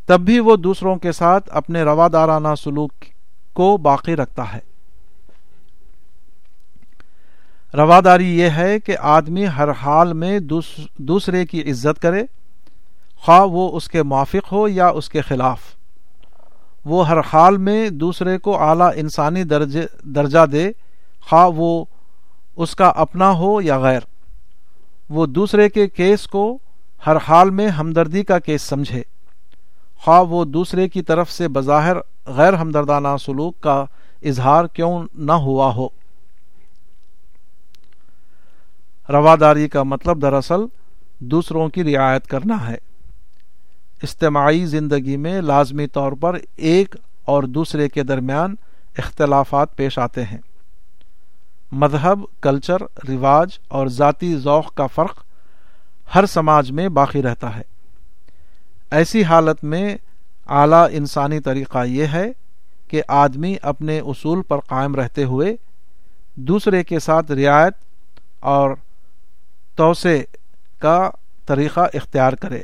تب بھی وہ دوسروں کے ساتھ اپنے روادارانہ سلوک کو باقی رکھتا ہے۔ رواداری یہ ہے کہ آدمی ہر حال میں دوسرے کی عزت کرے، خواہ وہ اس کے موافق ہو یا اس کے خلاف۔ وہ ہر حال میں دوسرے کو اعلیٰ انسانی درجہ دے، خواہ وہ اس کا اپنا ہو یا غیر۔ وہ دوسرے کے کیس کو ہر حال میں ہمدردی کا کیس سمجھے۔ خواہ وہ دوسرے کی طرف سے بظاہر غیر ہمدردانہ سلوک کا اظہار کیوں نہ ہوا ہو۔ رواداری کا مطلب دراصل دوسروں کی رعایت کرنا ہے۔ اجتماعی زندگی میں لازمی طور پر ایک اور دوسرے کے درمیان اختلافات پیش آتے ہیں۔ مذہب، کلچر، رواج اور ذاتی ذوق کا فرق ہر سماج میں باقی رہتا ہے۔ ایسی حالت میں اعلی انسانی طریقہ یہ ہے کہ آدمی اپنے اصول پر قائم رہتے ہوئے دوسرے کے ساتھ رعایت اور توسے کا طریقہ اختیار کرے۔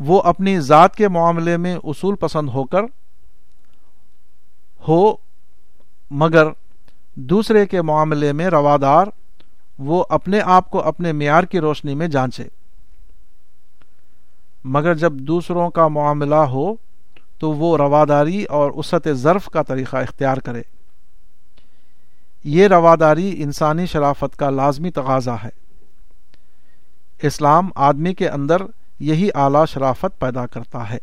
وہ اپنی ذات کے معاملے میں اصول پسند ہو کر ہو مگر دوسرے کے معاملے میں روادار وہ اپنے آپ کو اپنے معیار کی روشنی میں جانچے۔ مگر جب دوسروں کا معاملہ ہو تو وہ رواداری اور اسط ضرف کا طریقہ اختیار کرے۔ یہ رواداری انسانی شرافت کا لازمی تقاضا ہے۔ اسلام آدمی کے اندر یہی اعلی شرافت پیدا کرتا ہے۔